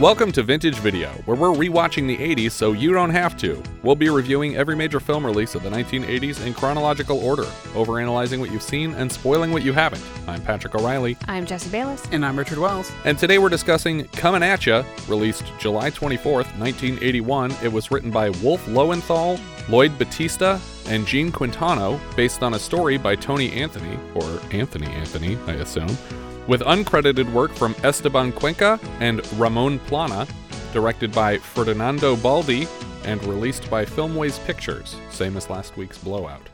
Welcome to Vintage Video, where we're rewatching the 80s so you don't have to. We'll be reviewing every major film release of the 1980s in chronological order, overanalyzing what you've seen and spoiling what you haven't. I'm Patrick O'Reilly, I'm Jesse Bayless. And I'm Richard Wells. and today we're discussing Comin' At Ya, released July 24th, 1981. It was written by Wolf Lowenthal, Lloyd Battista, and Gene Quintano, based on a story by Tony Anthony, or Anthony Anthony, I assume, with uncredited work from Esteban Cuenca and Ramon Plana, directed by Ferdinando Baldi, and released by Filmways Pictures, same as last week's Blowout.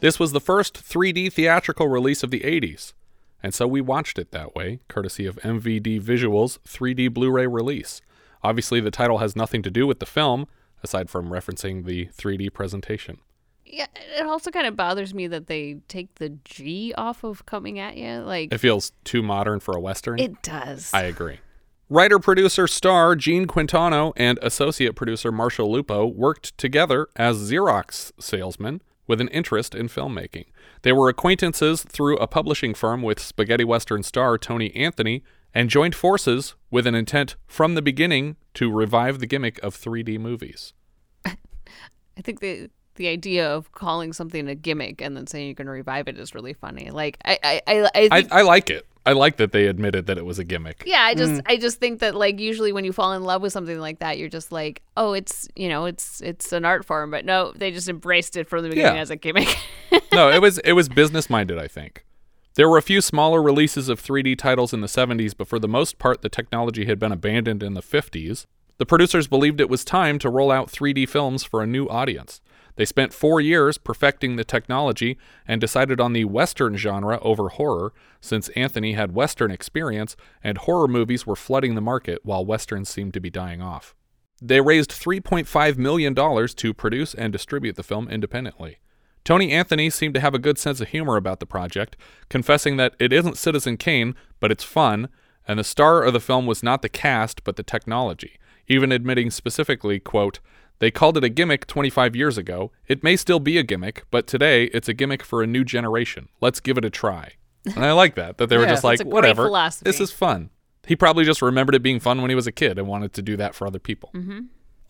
This was the first 3D theatrical release of the 80s, and so we watched it that way, courtesy of MVD Visuals' 3D Blu ray release. Obviously, the title has nothing to do with the film, aside from referencing the 3D presentation. Yeah, it also kind of bothers me that they take the G off of coming at you. Like It feels too modern for a Western. it does. I agree. Writer, producer, star Gene Quintano and associate producer Marshall Lupo worked together as Xerox salesmen with an interest in filmmaking. They were acquaintances through a publishing firm with spaghetti western star Tony Anthony and joined forces with an intent from the beginning to revive the gimmick of 3D movies. I think the the idea of calling something a gimmick and then saying you're going to revive it is really funny. Like I I I, I I, think. I like it. I like that they admitted that it was a gimmick. yeah, I just mm. I just think that like usually when you fall in love with something like that, you're just like, oh, it's you know, it's it's an art form, but no, they just embraced it from the beginning Yeah. as a gimmick. no, it was it was business minded, I think. There were a few smaller releases of 3D titles in the 70s, but for the most part the technology had been abandoned in the 50s. The producers believed it was time to roll out 3D films for a new audience. They spent 4 years perfecting the technology and decided on the western genre over horror since Anthony had western experience and horror movies were flooding the market while westerns seemed to be dying off. They raised $3.5 million to produce and distribute the film independently. Tony Anthony seemed to have a good sense of humor about the project, confessing that it isn't Citizen Kane, but it's fun, and the star of the film was not the cast, but the technology, even admitting specifically, quote, they called it a gimmick 25 years ago. It may still be a gimmick, but today it's a gimmick for a new generation. Let's give it a try. And I like that, that they were Yeah, just like, that's a great whatever. This is fun. He probably just remembered it being fun when he was a kid and wanted to do that for other people. Mm-hmm.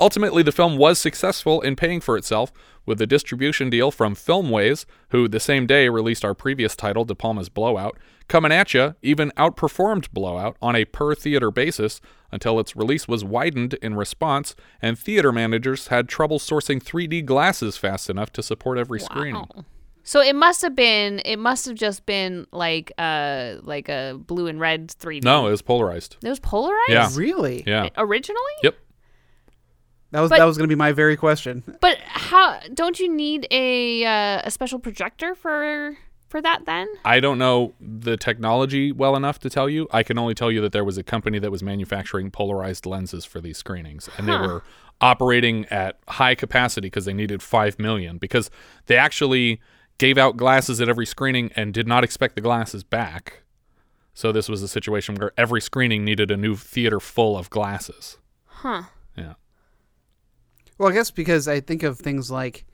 Ultimately, the film was successful in paying for itself with a distribution deal from Filmways, who the same day released our previous title, De Palma's Blowout. Coming at Ya even outperformed Blowout on a per theater basis until its release was widened in response, and theater managers had trouble sourcing 3D glasses fast enough to support every screening. Wow. So it must have been it must have just been like uh like a blue and red 3D. No, it was polarized. It was polarized? Yeah. Really? Yeah. Originally? Yep. That was But- that was going to be my very question. But how don't you need a uh, a special projector for for that then? I don't know the technology well enough to tell you. I can only tell you that there was a company that was manufacturing polarized lenses for these screenings, and they were operating at high capacity because they needed five million. Because they actually gave out glasses at every screening and did not expect the glasses back. So this was a situation where every screening needed a new theater full of glasses. Huh. Yeah. Well, I guess because I think of things like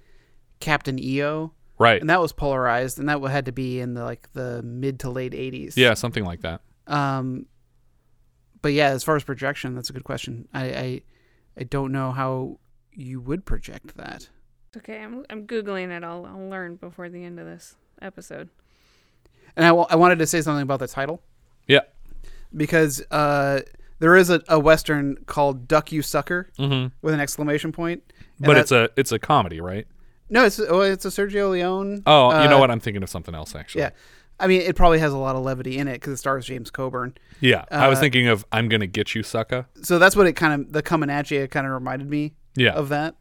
Captain EO, Right. and that was polarized, and that had to be in the like the mid to late '80s. yeah, something like that. Um, but yeah, as far as projection, that's a good question. I I, I don't know how you would project that. Okay, I'm I'm googling it. I'll I'll learn before the end of this episode. And I I wanted to say something about the title Yeah. because uh, there is a, a western called "Duck You Sucker" hmm with an exclamation point. But that- it's a it's a comedy, right? no, it's oh, it's a Sergio Leone. Oh, you know uh, what? I'm thinking of something else actually. Yeah, I mean, it probably has a lot of levity in it because it stars James Coburn. Yeah, I was Uh, thinking of "I'm gonna get you, sucker." So that's what it kind of the coming at you kind of reminded me Yeah. of that.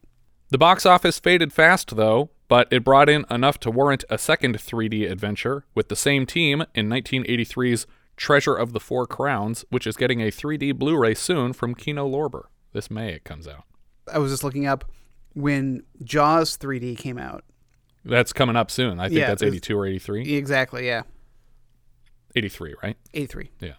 The box office faded fast, though, but it brought in enough to warrant a second 3D adventure with the same team in 1983's Treasure of the Four Crowns, which is getting a 3D Blu-ray soon from Kino Lorber. This May it comes out. I was just looking up when Jaws 3D came out. That's coming up soon. I think Yeah, that's 82 or 83. Exactly, yeah. 83, right? 83. Yeah.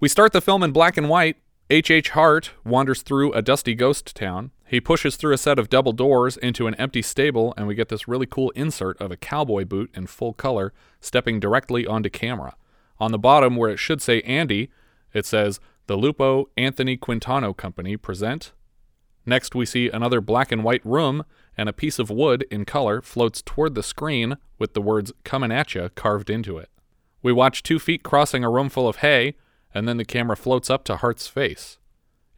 We start the film in black and white. H.H. H. Hart wanders through a dusty ghost town. He pushes through a set of double doors into an empty stable, and we get this really cool insert of a cowboy boot in full color stepping directly onto camera. On the bottom, where it should say Andy, it says the Lupo Anthony Quintano Company present. Next, we see another black and white room, and a piece of wood in color floats toward the screen with the words Coming At Ya carved into it. We watch two feet crossing a room full of hay, and then the camera floats up to Hart's face.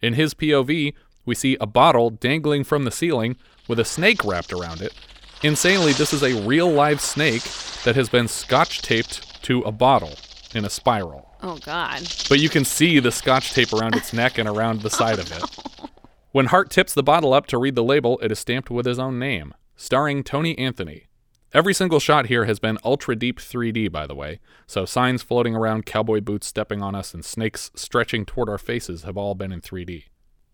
In his POV, we see a bottle dangling from the ceiling with a snake wrapped around it. Insanely, this is a real live snake that has been scotch taped to a bottle in a spiral. Oh God. But you can see the scotch tape around its neck and around the side of it. When Hart tips the bottle up to read the label, it is stamped with his own name, starring Tony Anthony. Every single shot here has been ultra deep 3D, by the way, so signs floating around, cowboy boots stepping on us, and snakes stretching toward our faces have all been in 3D.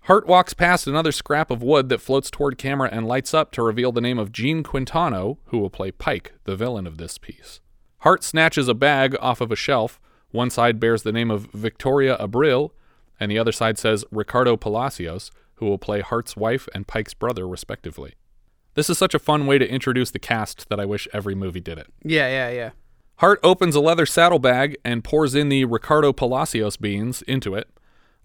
Hart walks past another scrap of wood that floats toward camera and lights up to reveal the name of Gene Quintano, who will play Pike, the villain of this piece. Hart snatches a bag off of a shelf. One side bears the name of Victoria Abril, and the other side says Ricardo Palacios, who will play Hart's wife and Pike's brother, respectively. This is such a fun way to introduce the cast that I wish every movie did it. Yeah, yeah, yeah. Hart opens a leather saddlebag and pours in the Ricardo Palacios beans into it.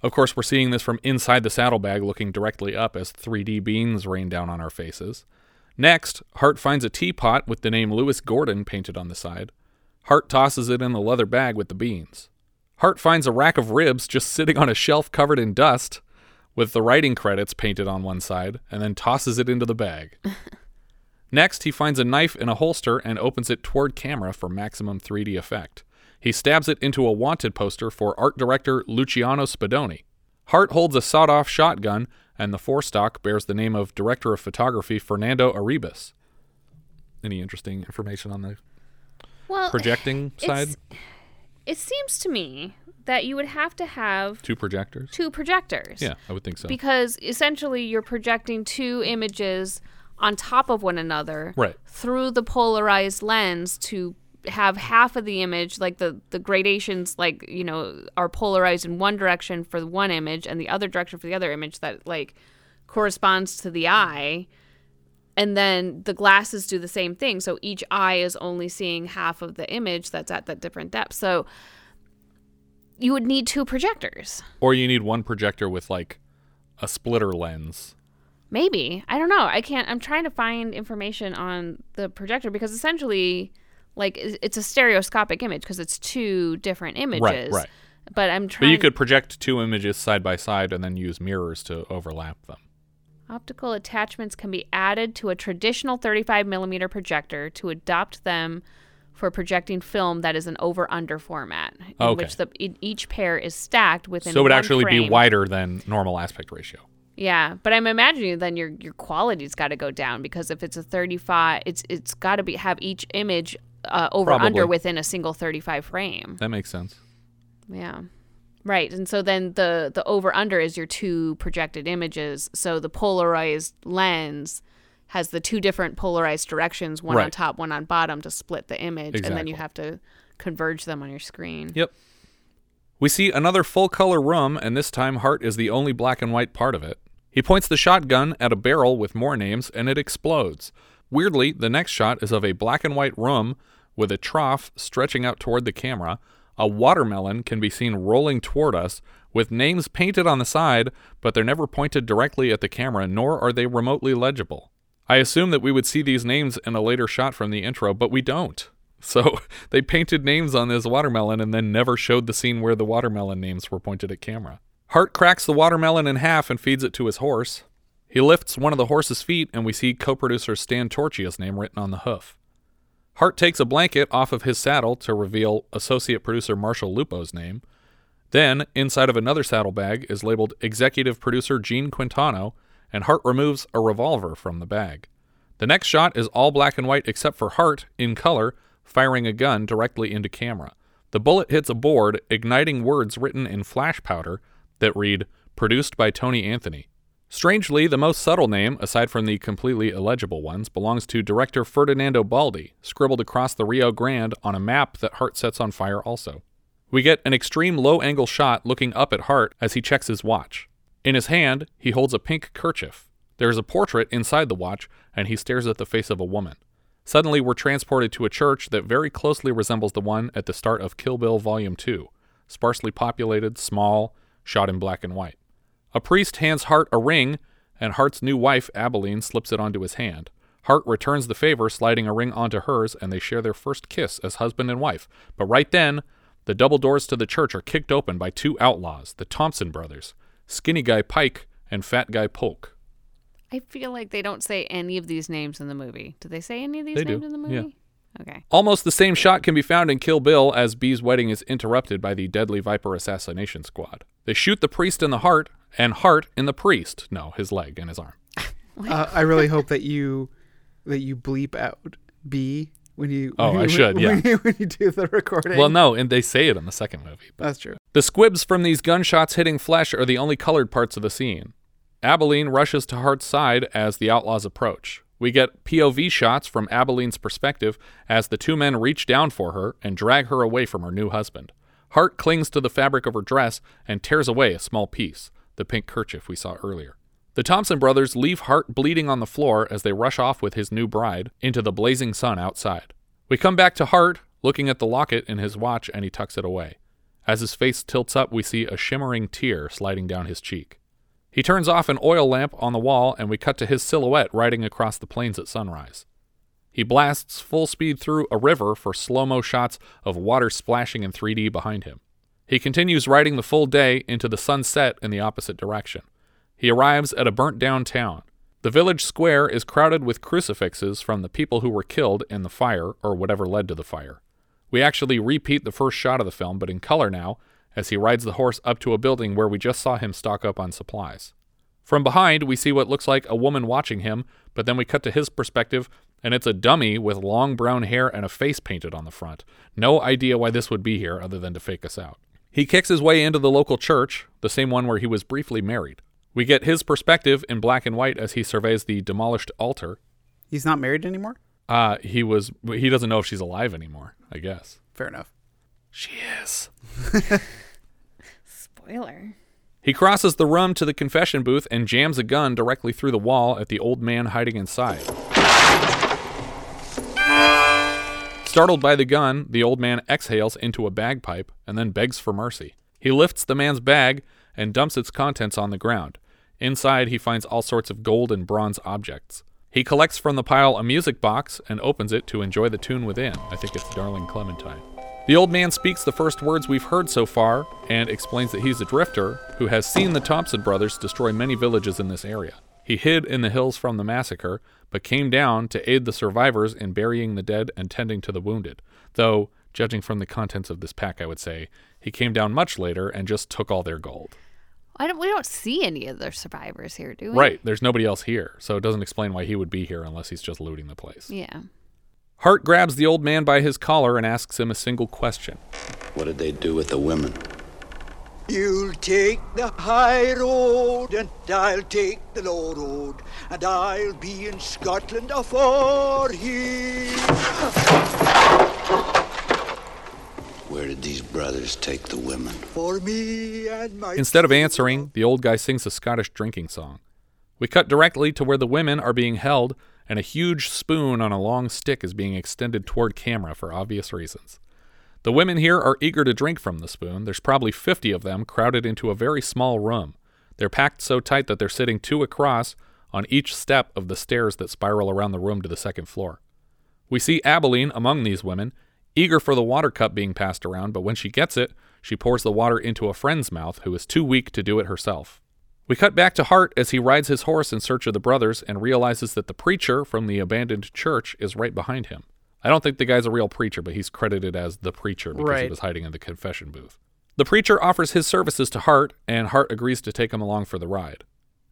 Of course, we're seeing this from inside the saddlebag, looking directly up as 3D beans rain down on our faces. Next, Hart finds a teapot with the name Lewis Gordon painted on the side. Hart tosses it in the leather bag with the beans. Hart finds a rack of ribs just sitting on a shelf covered in dust with the writing credits painted on one side and then tosses it into the bag. Next, he finds a knife in a holster and opens it toward camera for maximum 3D effect. He stabs it into a wanted poster for art director Luciano Spadoni. Hart holds a sawed off shotgun, and the forestock bears the name of director of photography Fernando Arribas. Any interesting information on the Well, projecting side? it seems to me that you would have to have Two projectors? two projectors. Yeah, I would think so. Because essentially you're projecting two images on top of one another Right. through the polarized lens to have half of the image like the the gradations like you know are polarized in one direction for the one image and the other direction for the other image that like corresponds to the eye and then the glasses do the same thing so each eye is only seeing half of the image that's at that different depth so you would need two projectors Or you need one projector with like a splitter lens. Maybe. I don't know. I can't I'm trying to find information on the projector because essentially like it's a stereoscopic image because it's two different images. right. right. But I'm trying. But you could project two images side by side and then use mirrors to overlap them. Optical attachments can be added to a traditional 35 millimeter projector to adopt them for projecting film that is an over under format in Okay. which the e- each pair is stacked within so it would actually be wider than normal aspect ratio. Yeah, but I'm imagining then your your quality's got to go down because if it's a 35, it's it's got to be have each image uh, over Probably. under within a single 35 frame. That makes sense. Yeah. Right. And so then the the over under is your two projected images. So the polarized lens has the two different polarized directions, one on top, one on bottom to split the image and then you have to converge them on your screen. Yep. We see another full color room, and this time Hart is the only black and white part of it. He points the shotgun at a barrel with more names, and it explodes. Weirdly, the next shot is of a black and white room with a trough stretching out toward the camera. A watermelon can be seen rolling toward us with names painted on the side, but they're never pointed directly at the camera, nor are they remotely legible. I assume that we would see these names in a later shot from the intro, but we don't. So they painted names on this watermelon and then never showed the scene where the watermelon names were pointed at camera. Hart cracks the watermelon in half and feeds it to his horse. He lifts one of the horse's feet and we see co-producer Stan Torchia's name written on the hoof. Hart takes a blanket off of his saddle to reveal associate producer Marshall Lupo's name. Then, inside of another saddlebag is labeled executive producer Gene Quintano, and Hart removes a revolver from the bag. The next shot is all black and white except for Hart, in color, firing a gun directly into camera. The bullet hits a board, igniting words written in flash powder that read, Produced by Tony Anthony. Strangely, the most subtle name, aside from the completely illegible ones, belongs to director Ferdinando Baldi, scribbled across the Rio Grande on a map that Hart sets on fire also. We get an extreme low angle shot looking up at Hart as he checks his watch. In his hand, he holds a pink kerchief. There is a portrait inside the watch, and he stares at the face of a woman. Suddenly, we're transported to a church that very closely resembles the one at the start of Kill Bill Volume 2 sparsely populated, small, shot in black and white. A priest hands Hart a ring, and Hart's new wife, Abilene, slips it onto his hand. Hart returns the favor, sliding a ring onto hers, and they share their first kiss as husband and wife. But right then, the double doors to the church are kicked open by two outlaws, the Thompson brothers, Skinny Guy Pike and Fat Guy Polk. I feel like they don't say any of these names in the movie. Do they say any of these They do, names in the movie? yeah. Okay. Almost the same shot can be found in Kill Bill as B's wedding is interrupted by the deadly Viper assassination squad. They shoot the priest in the heart, and Hart in the priest. No, his leg and his arm. Uh, I really hope that you that you bleep out B when you. Oh, when I should, when yeah. you- when you do the recording. Well, no, and they say it in the second movie. that's true. The squibs from these gunshots hitting flesh are the only colored parts of the scene. Abilene rushes to Hart's side as the outlaws approach. We get POV shots from Abilene's perspective as the two men reach down for her and drag her away from her new husband. Hart clings to the fabric of her dress and tears away a small piece, the pink kerchief we saw earlier. The Thompson brothers leave Hart bleeding on the floor as they rush off with his new bride into the blazing sun outside. We come back to Hart, looking at the locket in his watch, and he tucks it away. As his face tilts up, we see a shimmering tear sliding down his cheek. He turns off an oil lamp on the wall, and we cut to his silhouette riding across the plains at sunrise. He blasts full speed through a river for slow mo shots of water splashing in 3D behind him. He continues riding the full day into the sunset in the opposite direction. He arrives at a burnt down town. The village square is crowded with crucifixes from the people who were killed in the fire or whatever led to the fire. We actually repeat the first shot of the film, but in color now, as he rides the horse up to a building where we just saw him stock up on supplies. From behind, we see what looks like a woman watching him, but then we cut to his perspective, and it's a dummy with long brown hair and a face painted on the front. No idea why this would be here other than to fake us out. He kicks his way into the local church, the same one where he was briefly married. We get his perspective in black and white as he surveys the demolished altar. He's not married anymore. Uh, he was he doesn't know if she's alive anymore, I guess. Fair enough. She is. Spoiler. He crosses the room to the confession booth and jams a gun directly through the wall at the old man hiding inside. Startled by the gun, the old man exhales into a bagpipe and then begs for mercy. He lifts the man's bag and dumps its contents on the ground. Inside, he finds all sorts of gold and bronze objects. He collects from the pile a music box and opens it to enjoy the tune within. I think it's Darling Clementine. The old man speaks the first words we've heard so far and explains that he's a drifter who has seen the Thompson brothers destroy many villages in this area. He hid in the hills from the massacre, but came down to aid the survivors in burying the dead and tending to the wounded. Though, judging from the contents of this pack, I would say he came down much later and just took all their gold. I don't. We don't see any of the survivors here, do we? Right, there's nobody else here, so it doesn't explain why he would be here unless he's just looting the place. Yeah. Hart grabs the old man by his collar and asks him a single question. What did they do with the women? You'll take the high road, and I'll take the low road, and I'll be in Scotland afore him. Where did these brothers take the women? For me and my Instead of answering, the old guy sings a Scottish drinking song. We cut directly to where the women are being held, and a huge spoon on a long stick is being extended toward camera for obvious reasons. The women here are eager to drink from the spoon. There's probably 50 of them crowded into a very small room. They're packed so tight that they're sitting two across on each step of the stairs that spiral around the room to the second floor. We see Abilene among these women, eager for the water cup being passed around, but when she gets it, she pours the water into a friend's mouth who is too weak to do it herself. We cut back to Hart as he rides his horse in search of the brothers and realizes that the preacher from the abandoned church is right behind him. I don't think the guy's a real preacher, but he's credited as the preacher because he was hiding in the confession booth. The preacher offers his services to Hart, and Hart agrees to take him along for the ride.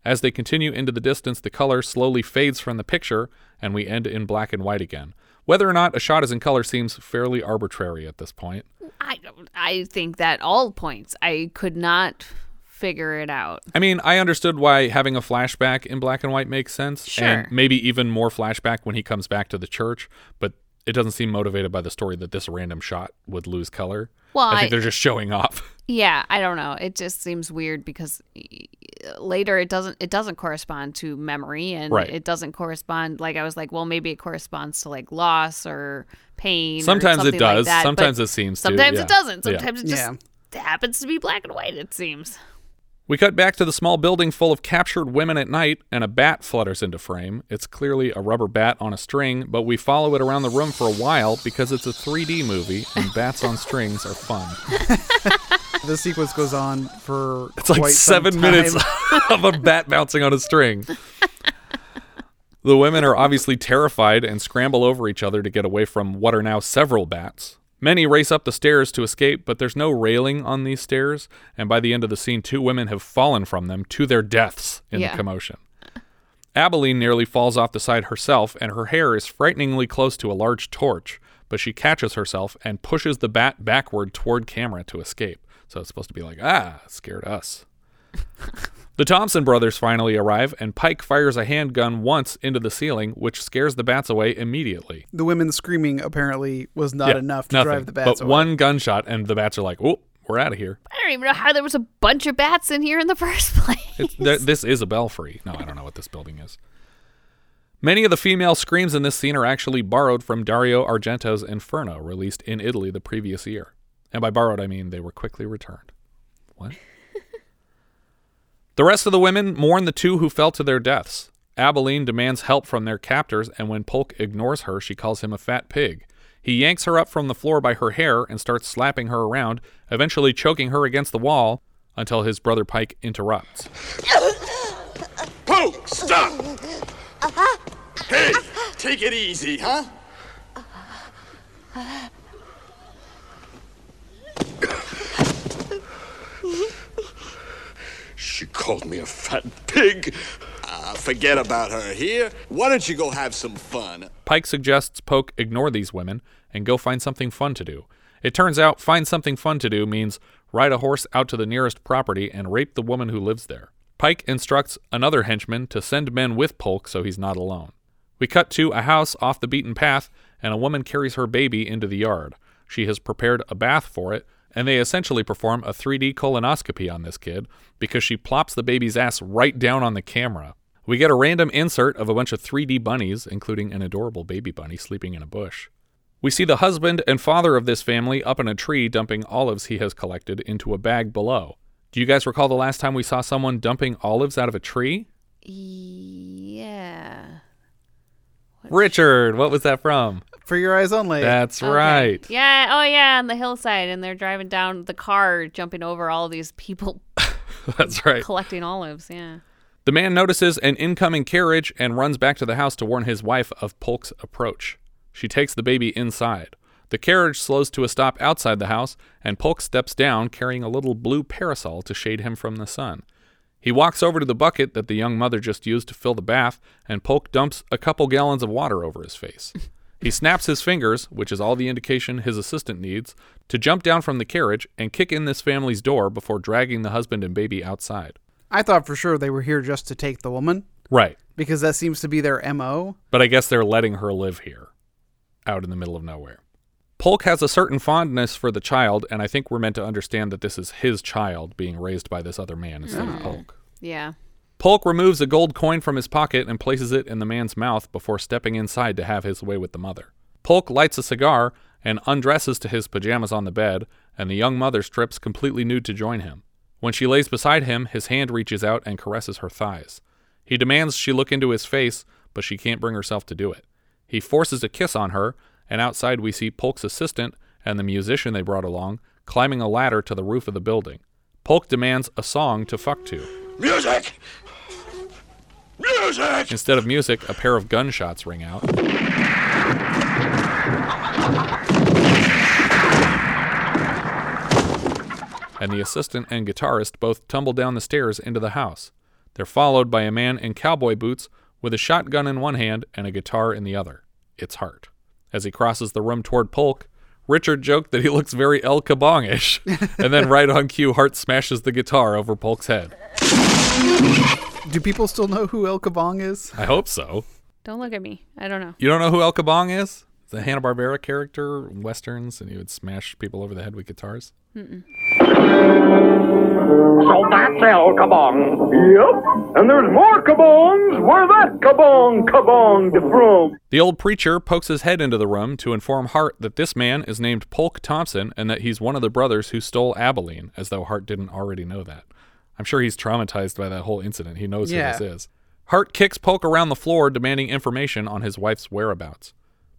As they continue into the distance, the color slowly fades from the picture, and we end in black and white again. Whether or not a shot is in color seems fairly arbitrary at this point. I I think that all points I could not figure it out. I mean, I understood why having a flashback in black and white makes sense, Sure. and maybe even more flashback when he comes back to the church. But it doesn't seem motivated by the story that this random shot would lose color. Well, I think I- they're just showing off. Yeah, I don't know. It just seems weird because uh, later it doesn't it doesn't correspond to memory and Right. it doesn't correspond like I was like, well, maybe it corresponds to like loss or pain. or Sometimes it something like does. that, but Sometimes it seems to, Sometimes yeah. it doesn't. Yeah. Sometimes it just happens to be black and white. It seems. We cut back to the small building full of captured women at night, and a bat flutters into frame. It's clearly a rubber bat on a string, but we follow it around the room for a while because it's a 3D movie, and bats on strings are fun. the sequence goes on for It's like quite some seven minutes of a bat bouncing on a string. The women are obviously terrified and scramble over each other to get away from what are now several bats. Many race up the stairs to escape, but there's no railing on these stairs, and by the end of the scene, two women have fallen from them to their deaths in Yeah. the commotion. Abilene nearly falls off the side herself, and her hair is frighteningly close to a large torch, but she catches herself and pushes the bat backward toward camera to escape. So it's supposed to be like, ah, scared us. the Thompson brothers finally arrive, and Pike fires a handgun once into the ceiling, which scares the bats away immediately. The women screaming apparently was not Yeah, enough to nothing. drive the bats away. But away. one gunshot, and the bats are like, oh, we're out of here. I don't even know how there was a bunch of bats in here in the first place. It's, th- this is a belfry. No, I don't know what this building is. Many of the female screams in this scene are actually borrowed from Dario Argento's Inferno, released in Italy the previous year. And by borrowed, I mean they were quickly returned. What? The rest of the women mourn the two who fell to their deaths. Abilene demands help from their captors, and when Polk ignores her, she calls him a fat pig. He yanks her up from the floor by her hair and starts slapping her around, eventually choking her against the wall until his brother Pike interrupts. Polk, stop! Uh-huh. Hey, take it easy, huh? She called me a fat pig. Uh, forget about her here. Why don't you go have some fun? Pike suggests Polk ignore these women and go find something fun to do. It turns out find something fun to do means ride a horse out to the nearest property and rape the woman who lives there. Pike instructs another henchman to send men with Polk so he's not alone. We cut to a house off the beaten path, and a woman carries her baby into the yard. She has prepared a bath for it, and they essentially perform a 3D colonoscopy on this kid because she plops the baby's ass right down on the camera. We get a random insert of a bunch of 3D bunnies, including an adorable baby bunny sleeping in a bush. We see the husband and father of this family up in a tree dumping olives he has collected into a bag below. Do you guys recall the last time we saw someone dumping olives out of a tree? Yeah. Richard, what was that from? For your eyes only. That's Okay. right. Yeah. Oh, yeah. On the hillside, and they're driving down the car, jumping over all these people That's right. collecting olives. Yeah. The man notices an incoming carriage and runs back to the house to warn his wife of Polk's approach. She takes the baby inside. The carriage slows to a stop outside the house, and Polk steps down carrying a little blue parasol to shade him from the sun. He walks over to the bucket that the young mother just used to fill the bath, and Polk dumps a couple gallons of water over his face. He snaps his fingers, which is all the indication his assistant needs, to jump down from the carriage and kick in this family's door before dragging the husband and baby outside. I thought for sure they were here just to take the woman Right. because that seems to be their MO. But I guess they're letting her live here, out in the middle of nowhere. Polk has a certain fondness for the child, and I think we're meant to understand that this is his child being raised by this other man instead of mm. Polk. Yeah. Polk removes a gold coin from his pocket and places it in the man's mouth before stepping inside to have his way with the mother. Polk lights a cigar and undresses to his pajamas on the bed, and the young mother strips completely nude to join him. When she lays beside him, his hand reaches out and caresses her thighs. He demands she look into his face, but she can't bring herself to do it. He forces a kiss on her, and outside we see Polk's assistant and the musician they brought along climbing a ladder to the roof of the building. Polk demands a song to fuck to. Music! Music! Instead of music, a pair of gunshots ring out. And the assistant and guitarist both tumble down the stairs into the house. They're followed by a man in cowboy boots with a shotgun in one hand and a guitar in the other. It's Hart. As he crosses the room toward Polk, Richard joked that he looks very El Kabongish, and then right on cue, Hart smashes the guitar over Polk's head. Do people still know who El Kabong is? I hope so. Don't look at me. I don't know. You don't know who El Kabong is? It's a Hanna Barbera character in westerns, and he would smash people over the head with guitars. Mm-mm. So that's El Kabong. Yep. And there's more Kabongs. Where that Kabong Kabong from? The old preacher pokes his head into the room to inform Hart that this man is named Polk Thompson and that he's one of the brothers who stole Abilene, as though Hart didn't already know that. I'm sure he's traumatized by that whole incident. He knows Yeah. who this is. Hart kicks Polk around the floor, demanding information on his wife's whereabouts.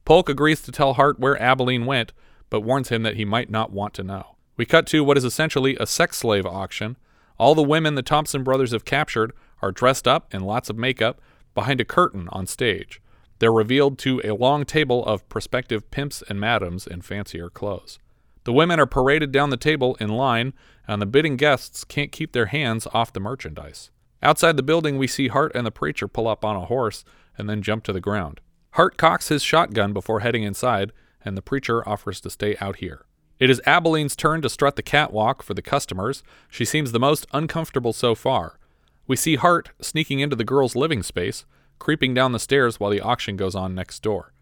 Polk agrees to tell Hart where Abilene went, but warns him that he might not want to know. We cut to what is essentially a sex slave auction. All the women the Thompson brothers have captured are dressed up in lots of makeup behind a curtain on stage. They're revealed to a long table of prospective pimps and madams in fancier clothes. The women are paraded down the table in line, and the bidding guests can't keep their hands off the merchandise. Outside the building, we see Hart and the preacher pull up on a horse and then jump to the ground. Hart cocks his shotgun before heading inside, and the preacher offers to stay out here. It is Abilene's turn to strut the catwalk for the customers. She seems the most uncomfortable so far. We see Hart sneaking into the girl's living space, creeping down the stairs while the auction goes on next door.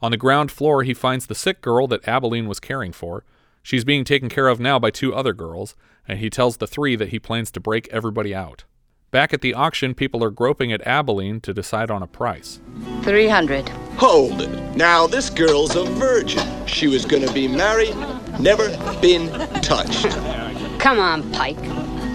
On the ground floor, he finds the sick girl that Abilene was caring for. She's being taken care of now by two other girls, and he tells the three that he plans to break everybody out. Back at the auction, people are groping at Abilene to decide on a price. 300. Hold it. Now, this girl's a virgin. She was gonna be married, never been touched. Come on, Pike.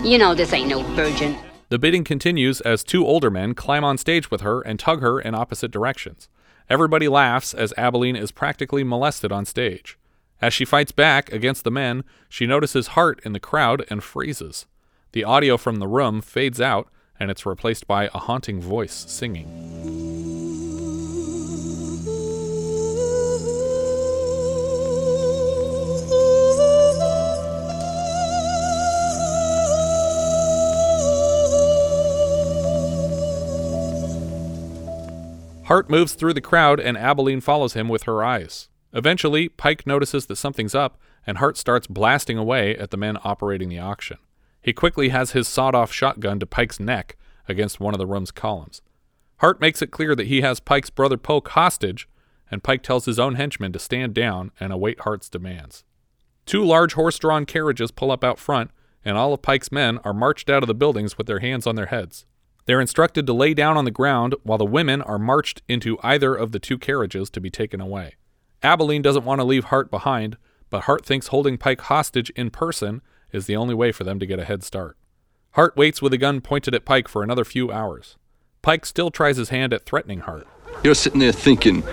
You know this ain't no virgin. The bidding continues as two older men climb on stage with her and tug her in opposite directions. Everybody laughs as Abilene is practically molested on stage. As she fights back against the men, she notices Hart in the crowd and freezes. The audio from the room fades out, and it's replaced by a haunting voice singing. Hart moves through the crowd, and Abilene follows him with her eyes. Eventually, Pike notices that something's up, and Hart starts blasting away at the men operating the auction. He quickly has his sawed off shotgun to Pike's neck against one of the room's columns. Hart makes it clear that he has Pike's brother Polk hostage, and Pike tells his own henchmen to stand down and await Hart's demands. Two large horse drawn carriages pull up out front, and all of Pike's men are marched out of the buildings with their hands on their heads. They're instructed to lay down on the ground while the women are marched into either of the two carriages to be taken away. Abilene doesn't want to leave Hart behind, but Hart thinks holding Pike hostage in person is the only way for them to get a head start. Hart waits with a gun pointed at Pike for another few hours. Pike still tries his hand at threatening Hart. You're sitting there thinking,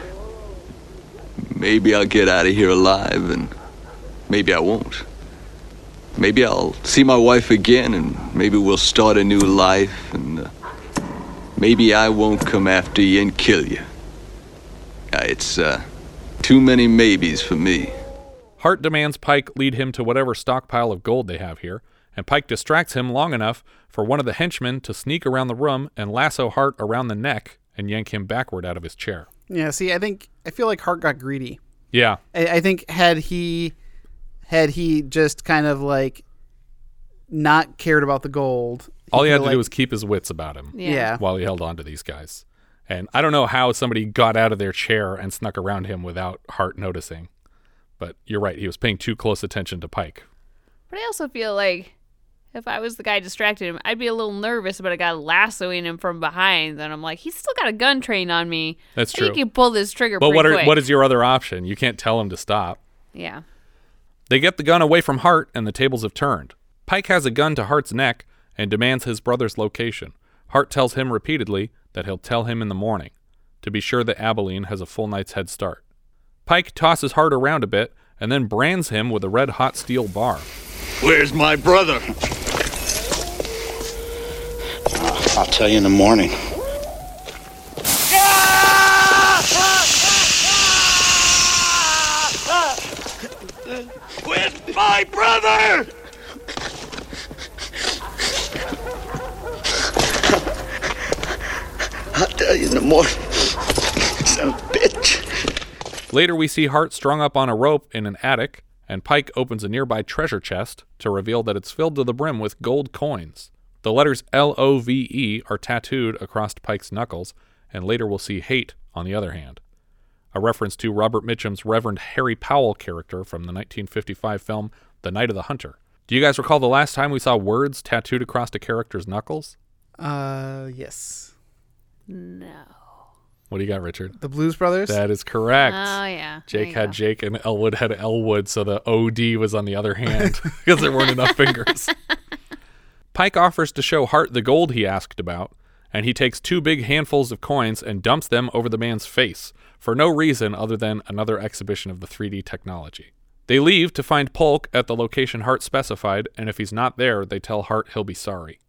maybe I'll get out of here alive, and maybe I won't. Maybe I'll see my wife again, and maybe we'll start a new life, and uh, maybe I won't come after you and kill you. Uh, it's uh, too many maybes for me. Hart demands Pike lead him to whatever stockpile of gold they have here, and Pike distracts him long enough for one of the henchmen to sneak around the room and lasso Hart around the neck and yank him backward out of his chair. Yeah, see, I think I feel like Hart got greedy. Yeah. I, I think had he had he just kind of like not cared about the gold, All he had to like- do was keep his wits about him. Yeah. Yeah. While he held on to these guys. And I don't know how somebody got out of their chair and snuck around him without Hart noticing. But you're right, he was paying too close attention to Pike. But I also feel like if I was the guy distracting him, I'd be a little nervous about a guy lassoing him from behind. And I'm like, he's still got a gun trained on me. That's true. you can pull this trigger But what are quick. what is your other option? You can't tell him to stop. Yeah. They get the gun away from Hart and the tables have turned. Pike has a gun to Hart's neck and demands his brother's location. Hart tells him repeatedly that he'll tell him in the morning to be sure that Abilene has a full night's head start. Pike tosses Hart around a bit and then brands him with a red hot steel bar. Where's my brother? I'll tell you in the morning. Where's my brother? I'll tell you in the morning. Son of a bitch. Later, we see Hart strung up on a rope in an attic, and Pike opens a nearby treasure chest to reveal that it's filled to the brim with gold coins. The letters L O V E are tattooed across Pike's knuckles, and later we'll see hate on the other hand. A reference to Robert Mitchum's Reverend Harry Powell character from the 1955 film The Night of the Hunter. Do you guys recall the last time we saw words tattooed across a character's knuckles? Uh, yes. No. What do you got, Richard? The Blues Brothers. That is correct. Oh, yeah. Jake had go. Jake and Elwood had Elwood, so the OD was on the other hand because there weren't enough fingers. Pike offers to show Hart the gold he asked about, and he takes two big handfuls of coins and dumps them over the man's face for no reason other than another exhibition of the 3D technology. They leave to find Polk at the location Hart specified, and if he's not there, they tell Hart he'll be sorry.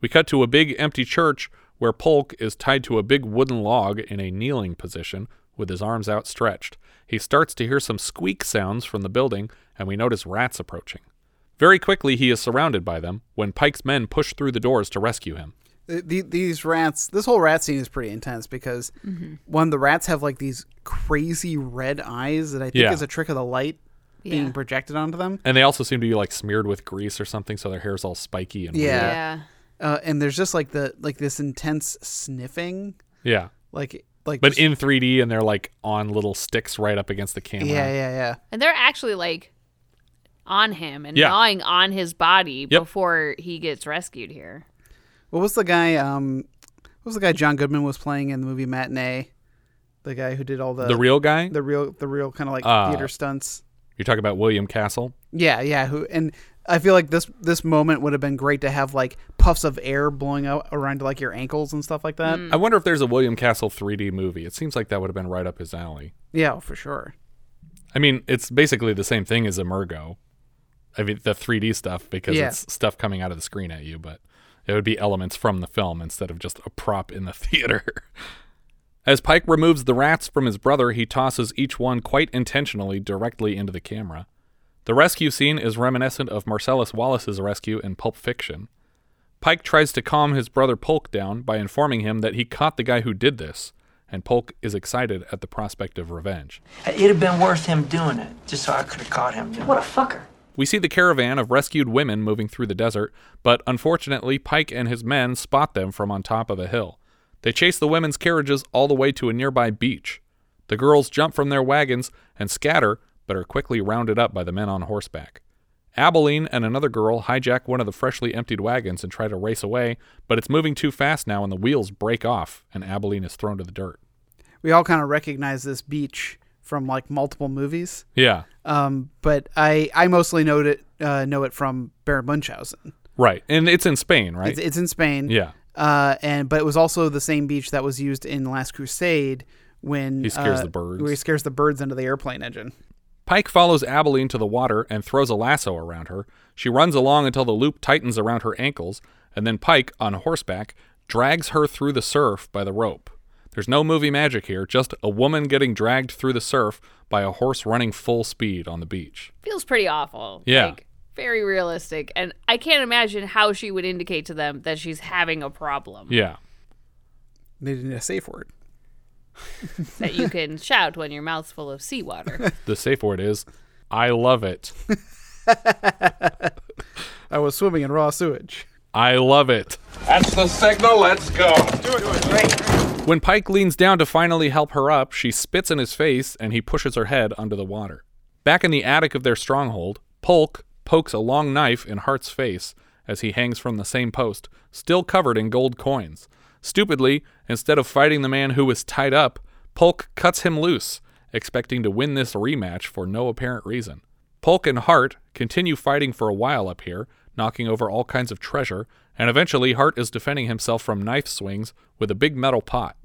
We cut to a big empty church where Polk is tied to a big wooden log in a kneeling position with his arms outstretched. He starts to hear some squeak sounds from the building, and we notice rats approaching. Very quickly, he is surrounded by them when Pike's men push through the doors to rescue him. The, the, these rats, this whole rat scene is pretty intense because mm-hmm. one, the rats have like these crazy red eyes that I think Yeah. is a trick of the light being projected onto them. And they also seem to be like smeared with grease or something, so their hair's all spiky and Yeah. weird. Yeah. Uh, and there's just like the like this intense sniffing, Yeah. like like But just- in 3D, and they're like on little sticks right up against the camera. yeah yeah yeah. And they're actually like on him and Yeah. gnawing on his body Yep. before he gets rescued here. What was the guy? Um, what was the guy John Goodman was playing in the movie Matinee? The guy who did all the The real guy? the real the real kind of like Uh, theater stunts. You're talking about William Castle? Yeah, yeah. Who and I feel like this this moment would have been great to have like puffs of air blowing out around like your ankles and stuff like that. I wonder if there's a William Castle 3D movie. It seems like that would have been right up his alley. Yeah, for sure. I mean, it's basically the same thing as Emergo. I mean, the 3D stuff because Yeah. it's stuff coming out of the screen at you, but it would be elements from the film instead of just a prop in the theater. As Pike removes the rats from his brother, he tosses each one quite intentionally directly into the camera. The rescue scene is reminiscent of Marcellus Wallace's rescue in Pulp Fiction. Pike tries to calm his brother Polk down by informing him that he caught the guy who did this, and Polk is excited at the prospect of revenge. It'd have been worth him doing it, just so I could have caught him. What a fucker. We see the caravan of rescued women moving through the desert, but unfortunately, Pike and his men spot them from on top of a hill. They chase the women's carriages all the way to a nearby beach. The girls jump from their wagons and scatter, but are quickly rounded up by the men on horseback. Abilene and another girl hijack one of the freshly emptied wagons and try to race away, but it's moving too fast now and the wheels break off, and Abilene is thrown to the dirt. We all kind of recognize this beach from like multiple movies. Yeah, Um, but I I mostly know it uh, know it from Baron Munchausen. right. And it's in Spain, right? It's, it's in Spain. Yeah. Uh, and but it was also the same beach that was used in Last Crusade when He scares uh, the birds. Where he scares the birds into the airplane engine. Pike follows Abilene to the water and throws a lasso around her. She runs along until the loop tightens around her ankles, and then Pike, on horseback, drags her through the surf by the rope. There's no movie magic here, just a woman getting dragged through the surf by a horse running full speed on the beach. Feels pretty awful. Yeah. Like, very realistic. And I can't imagine how she would indicate to them that she's having a problem. Yeah. They didn't need a safe word. that you can shout when your mouth's full of seawater. The safe word is, I love it. I was swimming in raw sewage. I love it. That's the signal. Let's go. When Pike leans down to finally help her up, she spits in his face and he pushes her head under the water. Back in the attic of their stronghold, Polk pokes a long knife in Hart's face as he hangs from the same post, still covered in gold coins. Stupidly, instead of fighting the man who was tied up, Polk cuts him loose, expecting to win this rematch for no apparent reason. Polk and Hart continue fighting for a while up here, knocking over all kinds of treasure, and eventually Hart is defending himself from knife swings with a big metal pot.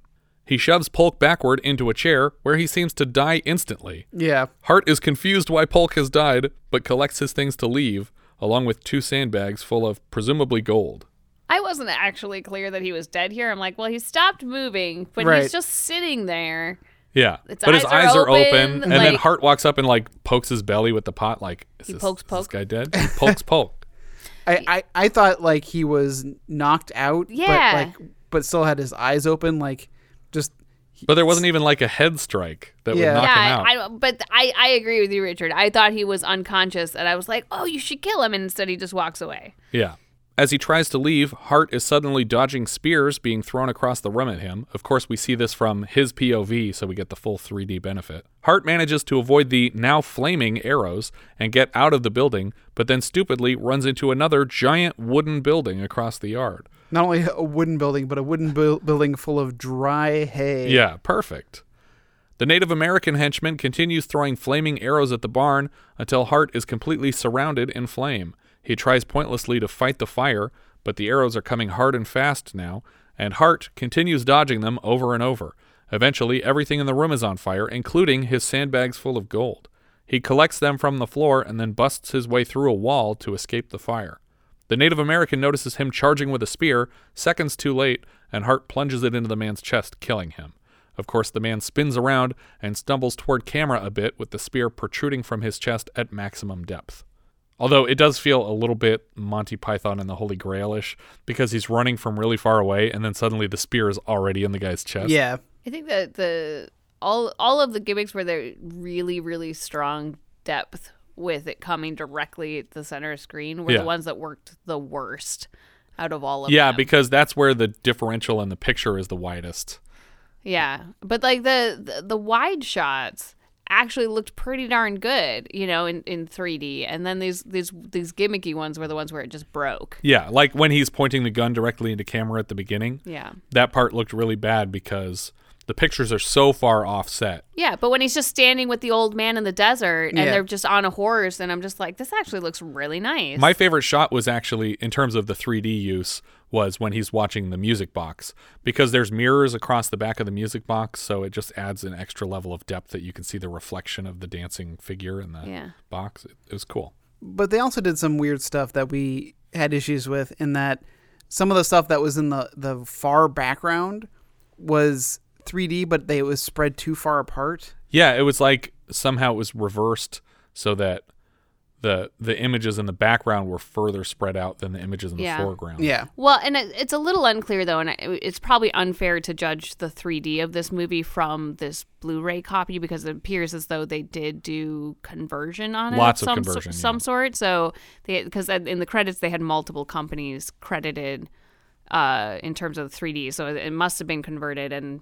He shoves Polk backward into a chair where he seems to die instantly. Yeah. Hart is confused why Polk has died, but collects his things to leave, along with two sandbags full of presumably gold. I wasn't actually clear that he was dead here. I'm like, well, he stopped moving, but Right. he's just sitting there. Yeah, Its but his eyes eyes are are open, open, and then like- Hart walks up and like pokes his belly with the pot, like is He this, pokes is this Polk. guy dead? He pokes Polk. I, I, I thought like he was knocked out. Yeah. But like but still had his eyes open, like just But there wasn't even like a head strike that Yeah. would knock him yeah, out. I, but I, I agree with you, Richard. I thought he was unconscious, and I was like, oh, you should kill him. And instead, he just walks away. Yeah. As he tries to leave, Hart is suddenly dodging spears being thrown across the room at him. Of course, we see this from his POV, so we get the full 3D benefit. Hart manages to avoid the now flaming arrows and get out of the building, but then stupidly runs into another giant wooden building across the yard. Not only a wooden building, but a wooden bu- building full of dry hay. Yeah, perfect. The Native American henchman continues throwing flaming arrows at the barn until Hart is completely surrounded in flame. He tries pointlessly to fight the fire, but the arrows are coming hard and fast now, and Hart continues dodging them over and over. Eventually, everything in the room is on fire, including his sandbags full of gold. He collects them from the floor and then busts his way through a wall to escape the fire. The Native American notices him charging with a spear, seconds too late, and Hart plunges it into the man's chest, killing him. Of course, the man spins around and stumbles toward camera a bit with the spear protruding from his chest at maximum depth. Although it does feel a little bit Monty Python and the Holy Grailish because he's running from really far away and then suddenly the spear is already in the guy's chest. Yeah. I think that the all all of the gimmicks were there really really strong depth with it coming directly at the center of screen were Yeah. the ones that worked the worst out of all of Yeah, them. Yeah, because that's where the differential in the picture is the widest. Yeah, but like the, the the wide shots actually looked pretty darn good, you know, in, in 3D. And then these these these gimmicky ones were the ones where it just broke. Yeah, like when he's pointing the gun directly into camera at the beginning. Yeah. That part looked really bad because the pictures are so far offset. Yeah, but when he's just standing with the old man in the desert and Yeah. they're just on a horse, and I'm just like, this actually looks really nice. My favorite shot was actually, in terms of the 3D use, was when he's watching the music box because there's mirrors across the back of the music box, so it just adds an extra level of depth that you can see the reflection of the dancing figure in the Yeah. box. It, it was cool. But they also did some weird stuff that we had issues with in that some of the stuff that was in the, the far background was 3D, but they it was spread too far apart. Yeah, it was like somehow it was reversed so that the the images in the background were further spread out than the images in the Yeah. foreground. Yeah. Well, and it, it's a little unclear though, and I, it's probably unfair to judge the 3D of this movie from this Blu-ray copy because it appears as though they did do conversion on it, Lots of some so- conversion, some sort. So they because in the credits they had multiple companies credited uh, in terms of the 3D, so it must have been converted and.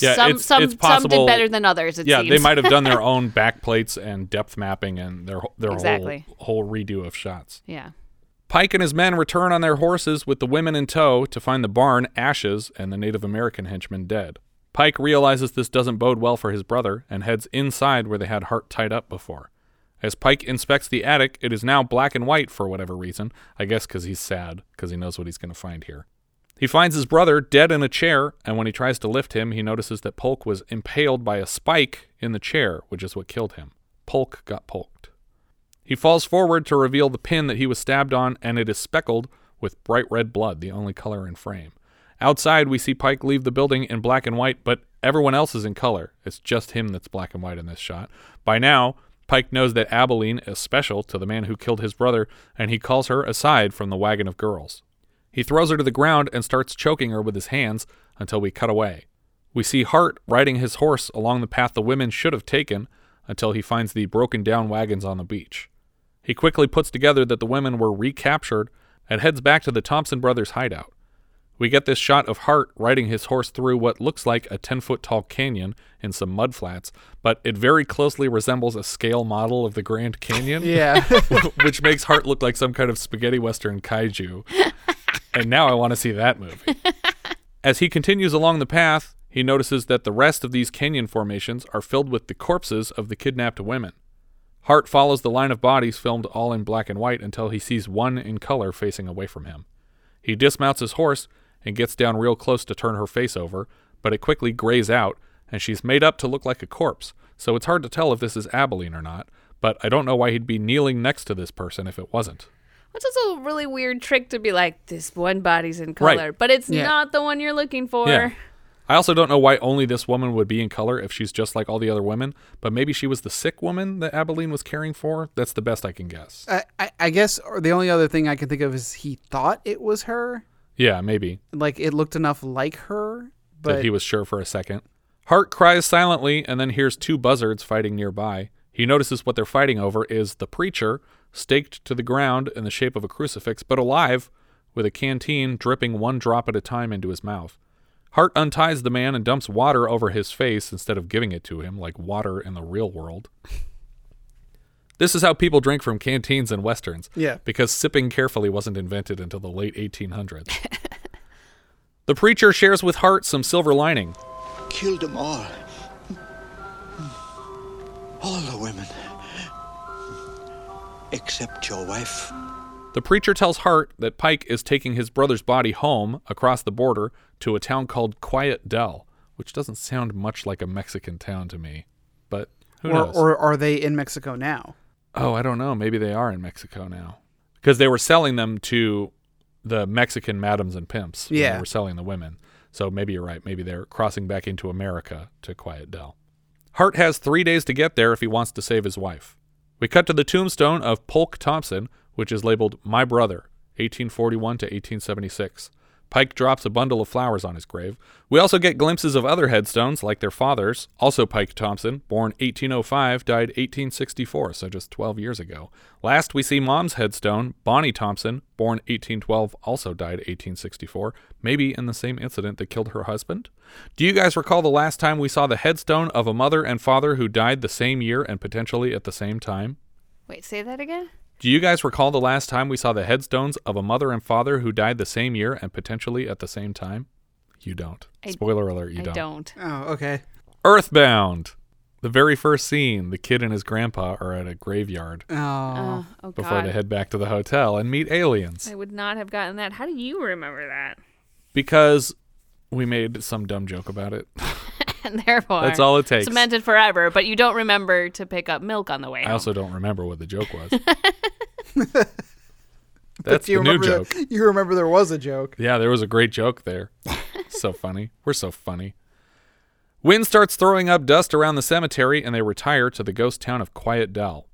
Yeah, some it's, some it's some did better than others. It yeah, seems. they might have done their own backplates and depth mapping and their their Exactly. whole whole redo of shots. yeah. Pike and his men return on their horses with the women in tow to find the barn ashes and the Native American henchman dead. Pike realizes this doesn't bode well for his brother and heads inside where they had Hart tied up before. As Pike inspects the attic, it is now black and white for whatever reason. I guess because he's sad, because he knows what he's going to find here. He finds his brother dead in a chair, and when he tries to lift him, he notices that Polk was impaled by a spike in the chair, which is what killed him. Polk got polked. He falls forward to reveal the pin that he was stabbed on, and it is speckled with bright red blood, the only color in frame. Outside, we see Pike leave the building in black and white, but everyone else is in color. It's just him that's black and white in this shot. By now, Pike knows that Abilene is special to the man who killed his brother, and he calls her aside from the wagon of girls. He throws her to the ground and starts choking her with his hands until we cut away. We see Hart riding his horse along the path the women should have taken until he finds the broken down wagons on the beach. He quickly puts together that the women were recaptured and heads back to the Thompson brothers' hideout. We get this shot of Hart riding his horse through what looks like a 10 foot tall canyon in some mud flats, but it very closely resembles a scale model of the Grand Canyon. Yeah. which makes Hart look like some kind of spaghetti western kaiju. And now I want to see that movie. As he continues along the path, he notices that the rest of these canyon formations are filled with the corpses of the kidnapped women. Hart follows the line of bodies filmed all in black and white until he sees one in color facing away from him. He dismounts his horse and gets down real close to turn her face over, but it quickly grays out, and she's made up to look like a corpse, so it's hard to tell if this is Abilene or not, but I don't know why he'd be kneeling next to this person if it wasn't. It's also a really weird trick to be like, this one body's in Right. color, but it's Yeah. not the one you're looking for. Yeah. I also don't know why only this woman would be in color if she's just like all the other women, but maybe she was the sick woman that Abilene was caring for. That's the best I can guess. I, I, I guess or the only other thing I can think of is he thought it was her. Yeah, maybe. Like it looked enough like her, but that he was sure for a second. Hart cries silently and then hears two buzzards fighting nearby. He notices what they're fighting over is the preacher, staked to the ground in the shape of a crucifix, but alive, with a canteen dripping one drop at a time into his mouth. Hart unties the man and dumps water over his face instead of giving it to him, like water in the real world. This is how people drink from canteens in westerns. Yeah. Because sipping carefully wasn't invented until the late 1800s. the preacher shares with Hart some silver lining. Killed them all. All the women. Except your wife. The preacher tells Hart that Pike is taking his brother's body home across the border to a town called Quiet Dell, which doesn't sound much like a Mexican town to me. But who or, knows? or are they in Mexico now? Oh, I don't know. Maybe they are in Mexico now. Because they were selling them to the Mexican madams and pimps. Yeah. They were selling the women. So maybe you're right. Maybe they're crossing back into America to Quiet Dell. Hart has three days to get there if he wants to save his wife. We cut to the tombstone of Polk Thompson, which is labeled My Brother, 1841 to 1876. Pike drops a bundle of flowers on his grave. We also get glimpses of other headstones, like their father's, also Pike Thompson, born 1805, died 1864, so just 12 years ago. Last, we see Mom's headstone, Bonnie Thompson, born 1812, also died 1864, maybe in the same incident that killed her husband. Do you guys recall the last time we saw the headstone of a mother and father who died the same year and potentially at the same time? Wait, say that again? Do you guys recall the last time we saw the headstones of a mother and father who died the same year and potentially at the same time? You don't. I- Spoiler alert, you I don't. don't. Oh, okay. Earthbound. The very first scene, the kid and his grandpa are at a graveyard Oh. Oh, oh before God. they head back to the hotel and meet aliens. I would not have gotten that. How do you remember that? Because we made some dumb joke about it. And therefore, That's all it takes. Cemented forever, but you don't remember to pick up milk on the way. I home. also don't remember what the joke was. That's you the new joke. that- you remember there was a joke. Yeah, there was a great joke there. so funny. We're so funny. Wind starts throwing up dust around the cemetery, and they retire to the ghost town of Quiet Dell.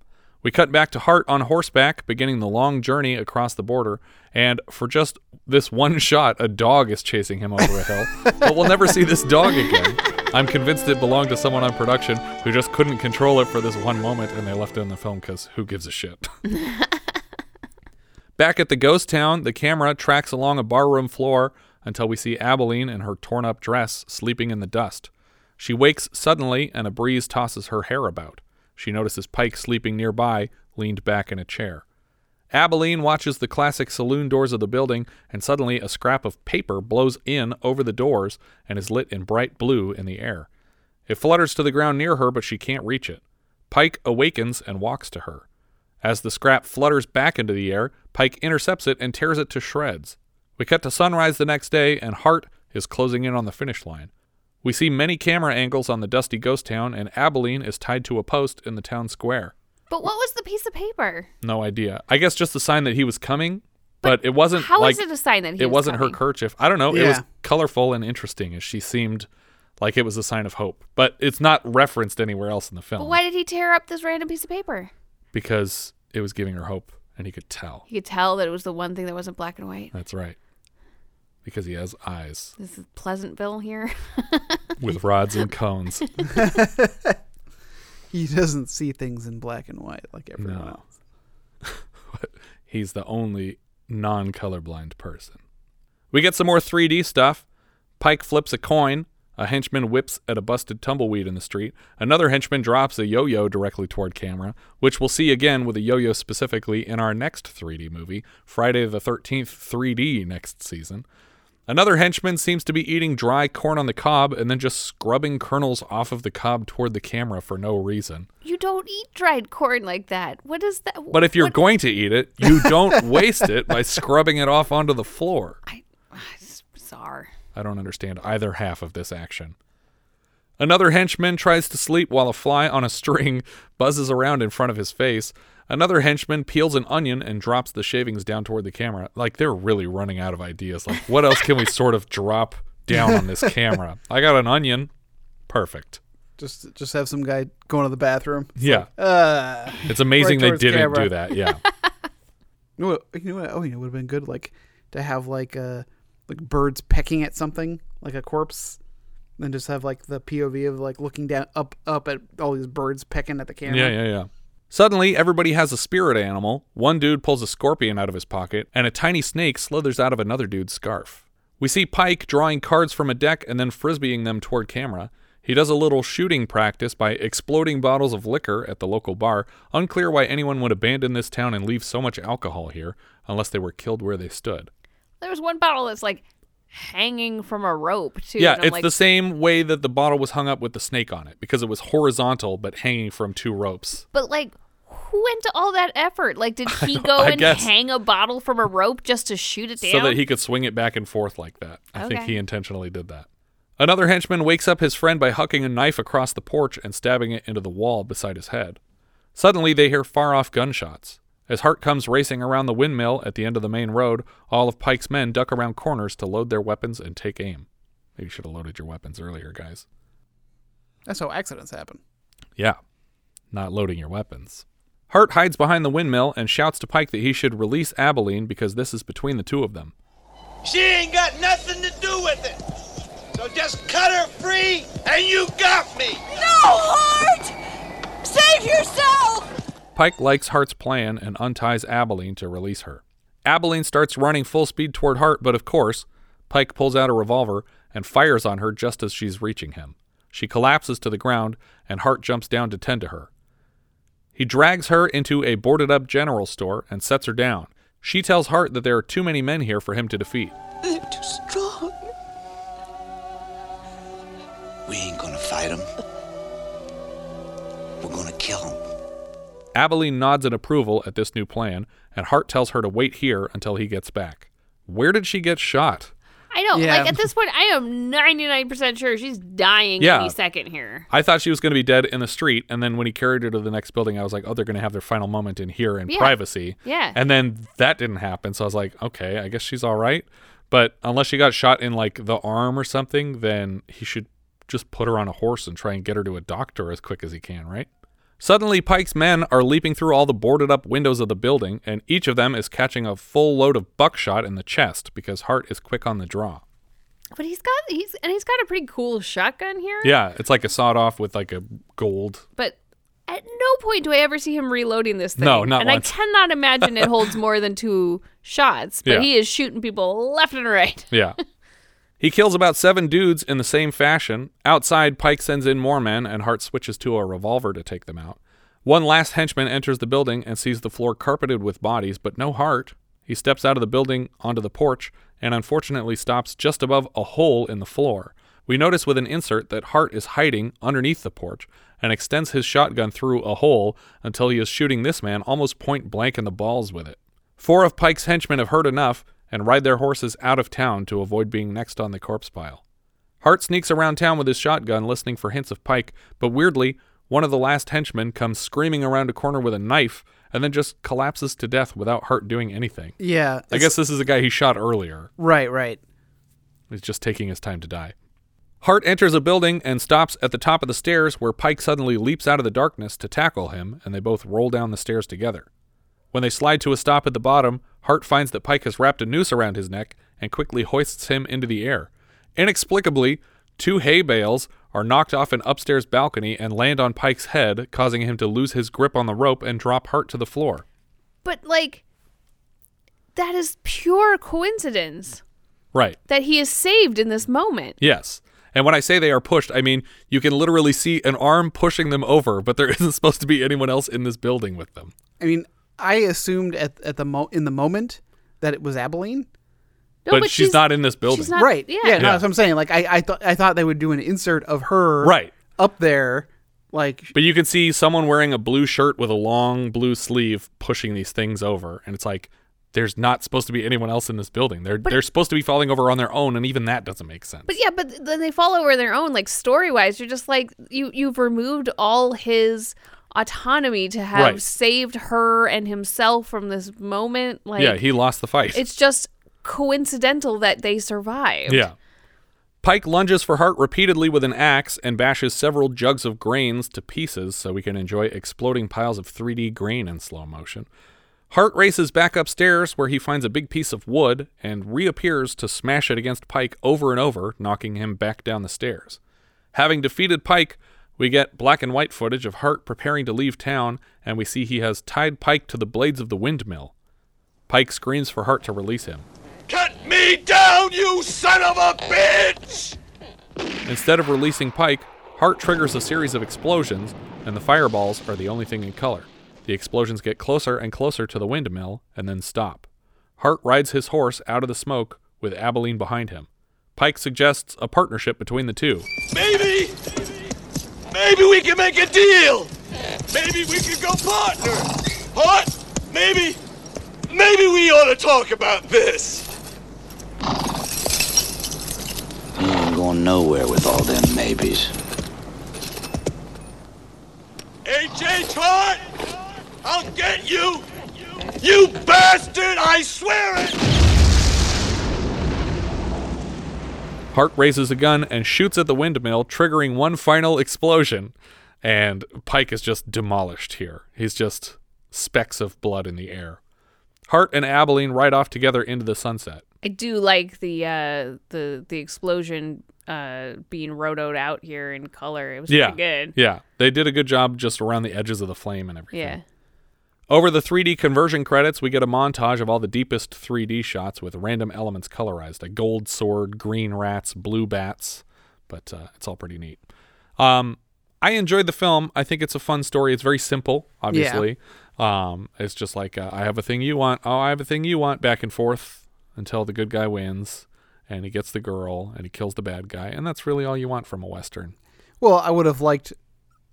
We cut back to Hart on horseback, beginning the long journey across the border, and for just this one shot, a dog is chasing him over a hill. but we'll never see this dog again. I'm convinced it belonged to someone on production who just couldn't control it for this one moment, and they left it in the film because who gives a shit? Back at the ghost town, the camera tracks along a barroom floor until we see Abilene in her torn up dress sleeping in the dust. She wakes suddenly and a breeze tosses her hair about. She notices Pike sleeping nearby, leaned back in a chair. Abilene watches the classic saloon doors of the building, and suddenly a scrap of paper blows in over the doors and is lit in bright blue in the air. It flutters to the ground near her, but she can't reach it. Pike awakens and walks to her. As the scrap flutters back into the air, Pike intercepts it and tears it to shreds. We cut to sunrise the next day, and Hart is closing in on the finish line. We see many camera angles on the dusty ghost town, and Abilene is tied to a post in the town square. But what was the piece of paper? No idea. I guess just a sign that he was coming, but, it wasn't how like is it a sign that he it was wasn't coming? her kerchief. I don't know. It was colorful and interesting as she seemed like it was a sign of hope, but it's not referenced anywhere else in the film But why did he tear up this random piece of paper? because it was giving her hope, and he could tell. He could tell that it was the one thing that wasn't black and white. That's right. Because he has eyes This is Pleasantville here. with rods and cones. He doesn't see things in black and white like everyone No. else. He's the only non colorblind person. We get some more 3D stuff. Pike flips a coin. A henchman whips at a busted tumbleweed in the street. Another henchman drops a yo yo directly toward camera, which we'll see again with a yo yo specifically in our next 3D movie, Friday the 13th 3D next season. Another henchman seems to be eating dry corn on the cob and then just scrubbing kernels off of the cob toward the camera for no reason. you don't eat dried corn like that. What is that? But if you're what- going to eat it, you don't waste it by scrubbing it off onto the floor. I, ah, it's bizarre. I don't understand either half of this action. Another henchman tries to sleep while a fly on a string buzzes around in front of his face. Another henchman peels an onion and drops the shavings down toward the camera. Like they're really running out of ideas. Like, what else can we sort of drop down on this camera? I got an onion. Perfect. Just just have some guy going to the bathroom. It's Yeah. like, uh, It's amazing right they didn't camera. do that. Yeah. You know what? You know what? Oh, you know, would have been good, like to have like uh like birds pecking at something, like a corpse, Then just have like the POV of like looking down up up at all these birds pecking at the camera. Yeah, yeah, yeah. Suddenly, everybody has a spirit animal. One dude pulls a scorpion out of his pocket, and a tiny snake slithers out of another dude's scarf. We see Pike drawing cards from a deck and then frisbeeing them toward camera. He does a little shooting practice by exploding bottles of liquor at the local bar. Unclear why anyone would abandon this town and leave so much alcohol here, unless they were killed where they stood. There was one bottle that's like hanging from a rope too. Yeah, it's like, the same way that the bottle was hung up with the snake on it, because it was horizontal but hanging from two ropes. But like, who went to all that effort? Like, did he go and guess- hang a bottle from a rope just to shoot it down? so that he could swing it back and forth like that. I think he intentionally did that. Another henchman wakes up his friend by hucking a knife across the porch and stabbing it into the wall beside his head. Suddenly, they hear far off gunshots. As Hart comes racing around the windmill at the end of the main road, all of Pike's men duck around corners to load their weapons and take aim. Maybe you should have loaded your weapons earlier, guys. That's how accidents happen. Yeah, not loading your weapons. Hart hides behind the windmill and shouts to Pike that he should release Abilene because this is between the two of them. She ain't got nothing to do with it. So just cut her free and you got me. No, Hart! Save yourself! Pike likes Hart's plan and unties Abilene to release her. Abilene starts running full speed toward Hart, but of course, Pike pulls out a revolver and fires on her just as she's reaching him. She collapses to the ground, and Hart jumps down to tend to her. He drags her into a boarded up general store and sets her down. She tells Hart that there are too many men here for him to defeat. They're too strong. We ain't gonna fight him. We're gonna kill him. Abilene nods in approval at this new plan, and Hart tells her to wait here until he gets back. Where did she get shot? I know. Yeah. Like at this point, I am ninety nine percent sure she's dying Yeah. any second here. I thought she was going to be dead in the street, and then when he carried her to the next building, I was like, "Oh, they're going to have their final moment in here in Yeah. privacy." Yeah. And then that didn't happen, so I was like, "Okay, I guess she's all right." But unless she got shot in like the arm or something, then he should just put her on a horse and try and get her to a doctor as quick as he can, right? Suddenly, Pike's men are leaping through all the boarded up windows of the building, and each of them is catching a full load of buckshot in the chest because Hart is quick on the draw. But he's got he's and he's got a pretty cool shotgun here. Yeah, it's like a sawed off with like a gold But at no point do I ever see him reloading this thing. No, not and once. I cannot imagine it holds more than two shots. But Yeah. he is shooting people left and right. Yeah. he kills about seven dudes in the same fashion. Outside, Pike sends in more men, and Hart switches to a revolver to take them out. One last henchman enters the building and sees the floor carpeted with bodies, but no Hart. He steps out of the building onto the porch and unfortunately stops just above a hole in the floor. We notice with an insert that Hart is hiding underneath the porch and extends his shotgun through a hole until he is shooting this man almost point blank in the balls with it. Four of Pike's henchmen have heard enough and ride their horses out of town to avoid being next on the corpse pile. Hart sneaks around town with his shotgun, listening for hints of Pike, but weirdly, one of the last henchmen comes screaming around a corner with a knife and then just collapses to death without Hart doing anything. Yeah, I guess this is the guy he shot earlier. Right, right. He's just taking his time to die. Hart enters a building and stops at the top of the stairs where Pike suddenly leaps out of the darkness to tackle him, and they both roll down the stairs together. When they slide to a stop at the bottom, Hart finds that Pike has wrapped a noose around his neck and quickly hoists him into the air. Inexplicably, two hay bales are knocked off an upstairs balcony and land on Pike's head, causing him to lose his grip on the rope and drop Hart to the floor. But like that is pure coincidence Right. that he is saved in this moment. Yes. And when I say they are pushed, I mean you can literally see an arm pushing them over, but there isn't supposed to be anyone else in this building with them. I mean, I assumed at at the mo- in the moment that it was Abilene. but, she's, not in this building. right. Yeah. no, Yeah. that's what I'm saying. Like I, I thought I thought they would do an insert of her Right. up there, like But you can see someone wearing a blue shirt with a long blue sleeve pushing these things over, and it's like there's not supposed to be anyone else in this building. They're they're supposed to be falling over on their own, and even that doesn't make sense. But yeah, but then they fall over on their own. Like story wise, you're just like you you've removed all his autonomy to have Right. saved her and himself from this moment. Like yeah, he lost the fight. It's just coincidental that they survived. Yeah. Pike lunges for Hart repeatedly with an axe and bashes several jugs of grains to pieces so we can enjoy exploding piles of 3D grain in slow motion. Hart races back upstairs where he finds a big piece of wood and reappears to smash it against Pike over and over, knocking him back down the stairs. Having defeated Pike, we get black and white footage of Hart preparing to leave town, and we see he has tied Pike to the blades of the windmill. Pike screams for Hart to release him. Cut me down, you son of a bitch! Instead of releasing Pike, Hart triggers a series of explosions, and the fireballs are the only thing in color. The explosions get closer and closer to the windmill and then stop. Hart rides his horse out of the smoke with Abilene behind him. Pike suggests a partnership between the two. Maybe, maybe we can make a deal. Maybe we can go partner. What? Maybe, maybe we ought to talk about this. You ain't going nowhere with all them maybes. AJ Hart, I'll get you. You bastard! I swear it. Hart raises a gun and shoots at the windmill, triggering one final explosion. And Pike is just demolished here. He's just specks of blood in the air. Hart and Abilene ride off together into the sunset. I do like the uh, the the explosion uh, being rotoed out here in color. It was yeah, pretty good. Yeah, they did a good job just around the edges of the flame and everything. Yeah. Over the 3D conversion credits, we get a montage of all the deepest 3D shots with random elements colorized a gold sword, green rats, blue bats, but uh, it's all pretty neat. Um, I enjoyed the film. I think it's a fun story. It's very simple, obviously. Um, it's just like, uh, I have a thing you want. Oh, I have a thing you want, back and forth until the good guy wins and he gets the girl and he kills the bad guy. And that's really all you want from a Western. Well, I would have liked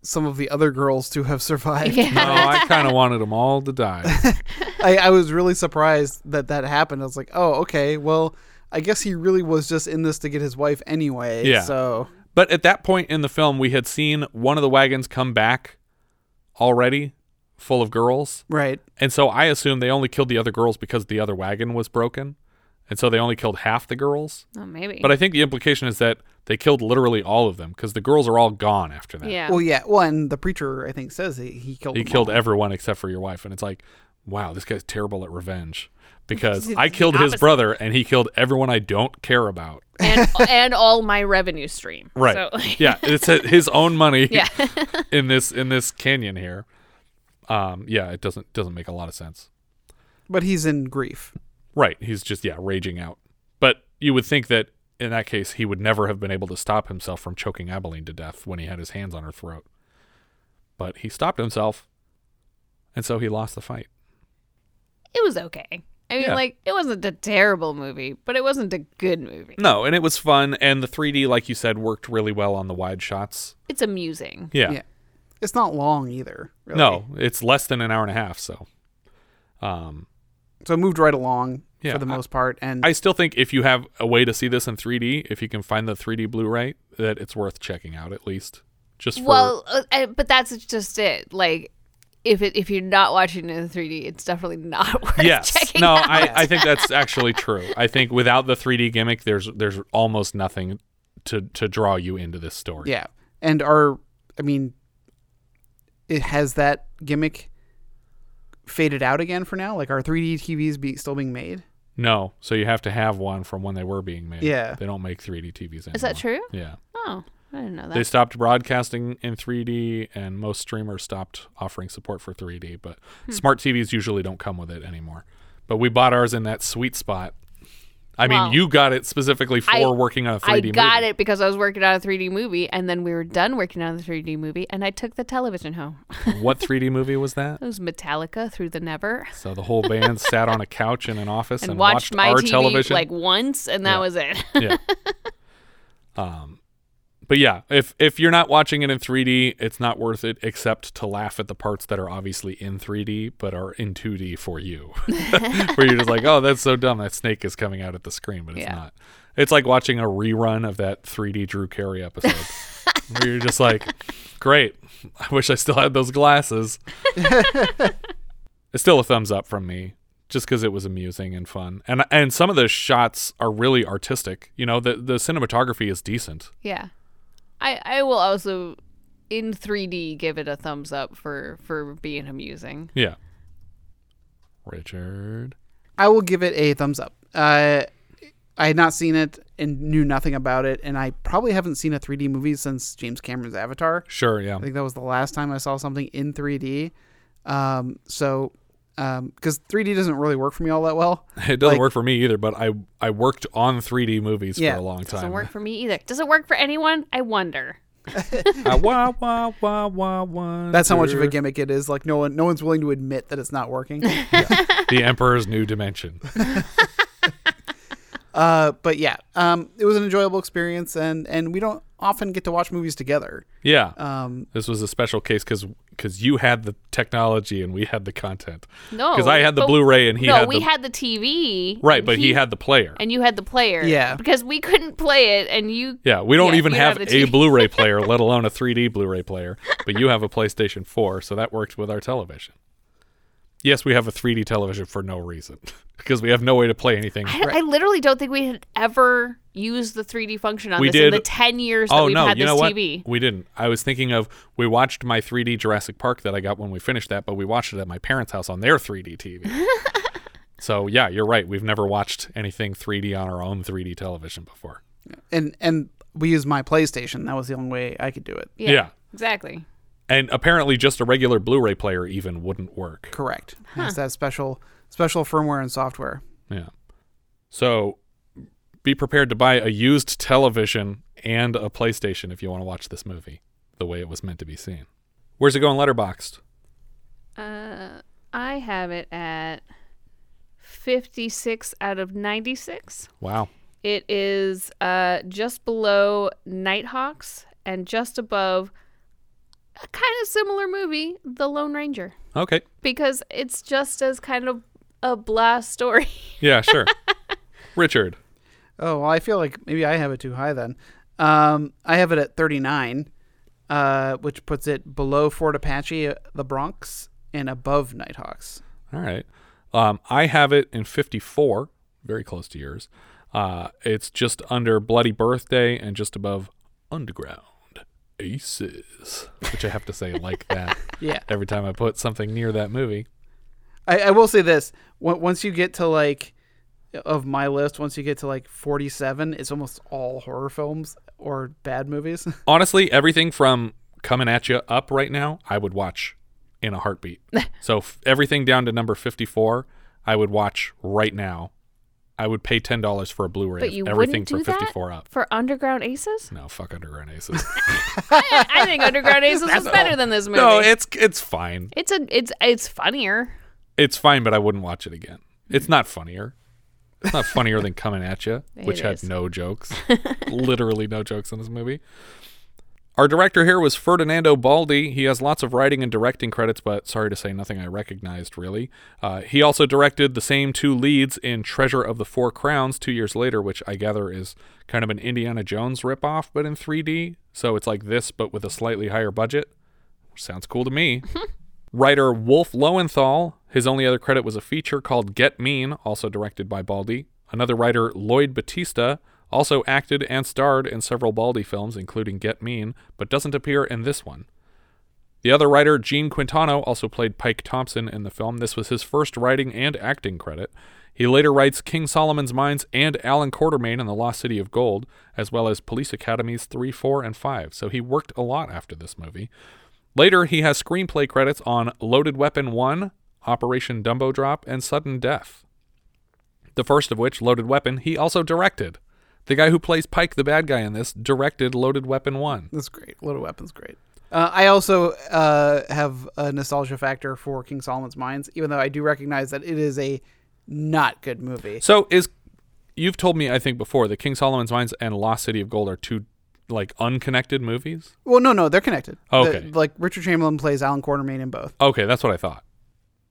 some of the other girls to have survived. No, I kind of wanted them all to die. I, I was really surprised that that happened. I was like, oh, okay. Well, I guess he really was just in this to get his wife anyway. Yeah. So But at that point in the film, we had seen one of the wagons come back already, full of girls. Right. And so I assume they only killed the other girls because the other wagon was broken. And so they only killed half the girls. Oh, maybe. But I think the implication is that they killed literally all of them because the girls are all gone after that. Yeah. Well, yeah. Well, and the preacher I think says he, he killed. He them killed all. everyone except for your wife. And it's like, wow, this guy's terrible at revenge because I killed his brother and he killed everyone I don't care about. and and all my revenue stream. Right. So, yeah, it's his own money. Yeah. in this in this canyon here. Um, yeah, it doesn't doesn't make a lot of sense. But he's in grief. Right. He's just yeah raging out. But you would think that in that case he would never have been able to stop himself from choking Abilene to death when he had his hands on her throat. But he stopped himself, and so he lost the fight. it was okay. I mean, Yeah. like it wasn't a terrible movie, but it wasn't a good movie. No, and it was fun, and the 3D, like you said, worked really well on the wide shots. It's amusing. Yeah. Yeah. It's not long either. Really. No, it's less than an hour and a half. So, um, So it moved right along Yeah, for the I- most part. And I still think if you have a way to see this in 3D, if you can find the 3D Blu-ray, that it's worth checking out at least. Just for Well, uh, uh, but that's just it. Like, if it if you're not watching it in 3D, it's definitely not worth yes, checking no, out. I, I think that's actually true. I think without the 3D gimmick, there's there's almost nothing to to draw you into this story. yeah. And our, I mean, it has that gimmick faded out again for now. Like our 3D TVs be still being made. No, so you have to have one from when they were being made. Yeah. they don't make 3D TVs anymore. Is that true? Yeah. Oh, I didn't know that. They stopped broadcasting in 3D, and most streamers stopped offering support for 3D. But Hmm. smart TVs usually don't come with it anymore. But we bought ours in that sweet spot. I mean, Well, you got it specifically for I- working on a 3D I movie. I got it because I was working on a 3D movie, and then we were done working on the 3D movie, and I took the television home. what 3D movie was that? It was Metallica through the Never, So the whole band sat on a couch in an office and, and watched my our TV television. like once, and that Yeah. was it. yeah. Um, but yeah, if if you're not watching it in 3D, it's not worth it except to laugh at the parts that are obviously in 3D but are in 2D for you. Where you're just like, "Oh, that's so dumb. That snake is coming out at the screen," but it's Yeah. not. It's like watching a rerun of that 3D Drew Carey episode. where you're just like, "Great. I wish I still had those glasses." it's still a thumbs up from me just because it was amusing and fun and and some of the shots are really artistic you know the the cinematography is decent yeah, I I will also in 3D give it a thumbs up for for being amusing. yeah richard I will give it a thumbs up. Uh, I had not seen it, and knew nothing about it. And I probably haven't seen a 3D movie since James Cameron's Avatar. Sure, yeah. I think that was the last time I saw something in 3D. Um, so, because 3D doesn't really work for me all that well. It doesn't Like, work for me either, but I I worked on 3D movies Yeah. for a long time. Doesn't work for me either. Does it work for anyone? I wonder. Uh, wah, wah, wah, wah, wah, That's how much of a gimmick it is. Like no one, no one's willing to admit that it's not working. the Emperor's New Dimension. uh, but yeah, um, it was an enjoyable experience, and and we don't often get to watch movies together. Yeah. Um, this was a special case because you had the technology and we had the content. No, Because I had the Blu-ray and he no, had we the had the TV. right, but he, had the player. and you had the player. Yeah. because we couldn't play it, and you. Yeah, we don't Yeah, even have, have a. Blu-ray player, let alone a 3D Blu-ray player. But you have a PlayStation 4, so that worked with our television. Yes, we have a 3D television for no reason because we have no way to play anything. I, I literally don't think we had ever used the 3D function on We this in did- the 10 years that oh we've no, had you this know what? TV. We didn't. I was thinking of we watched my 3D Jurassic Park that I got when we finished that, but we watched it at my parents' house on their 3D TV. so yeah, you're right. We've never watched anything 3D on our own 3D television before. and and we used my PlayStation. That was the only way I could do it. Yeah, Yeah. exactly. And apparently, just a regular Blu-ray player even wouldn't work. Correct. It has that special special firmware and software. Yeah. So be prepared to buy a used television and a PlayStation if you want to watch this movie the way it was meant to be seen. Where's it going letterboxed? Uh, I have it at 56 out of 96. Wow. It is uh, just below Nighthawks and just above a kind of similar movie, The Lone Ranger, Okay. because it's just as kind of a blast story. Yeah, sure. Richard. Oh, well, I feel like maybe I have it too high then. Um, I have it at 39, uh, which puts it below Fort Apache, uh, the Bronx, and above Nighthawks. All right. Um, I have it in 54, very close to yours. Uh, it's just under Bloody Birthday and just above Underground Aces, which I have to say like that Yeah. every time I put something near that movie. I, I will say this: on- once you get to like of my list, once you get to like 47, it's almost all horror films or bad movies. Honestly, everything from coming at you up right now, I would watch in a heartbeat. so f- everything down to number 54, I would watch right now. I would pay $10 for a Blu-ray But you everything wouldn't do from that 54 up. for Underground Aces? No, fuck Underground Aces. I, I think Underground Aces was better than this movie. no, it's it's fine. it's a it's it's funnier. It's fine, but I wouldn't watch it again. It's not funnier. It's not funnier than Coming at You, which had no jokes. Literally no jokes in this movie. Our director here was Ferdinando Baldi. He has lots of writing and directing credits, but sorry to say, nothing I recognized really. Uh, he also directed the same two leads in Treasure of the Four Crowns two years later, which I gather is kind of an Indiana Jones ripoff, but in 3D. So it's like this, but with a slightly higher budget. Sounds cool to me. Writer Wolf Lowenthal, his only other credit was a feature called Get Mean, also directed by Baldi. Another writer, Lloyd Battista, also acted and starred in several Baldi films, including Get Mean, but doesn't appear in this one. The other writer, Gene Quintano, also played Pike Thompson in the film. This was his first writing and acting credit. He later writes King Solomon's Mines and Allan Quatermain in The Lost City of Gold, as well as Police Academies 3, 4, and 5. So he worked a lot after this movie. Later, he has screenplay credits on Loaded Weapon 1, Operation Dumbo Drop, and Sudden Death. The first of which, Loaded Weapon, he also directed. The guy who plays Pike, the bad guy in this, directed Loaded Weapon 1. That's great. Little Weapon's great. Uh, I also uh, have a nostalgia factor for King Solomon's Mines, even though I do recognize that it is a not good movie. So is you've told me I think before that King Solomon's Mines and Lost City of Gold are two like unconnected movies? Well, no, no, they're connected. The- Okay. like Richard Chamberlain plays Allan Quatermain in both. Okay, that's what I thought.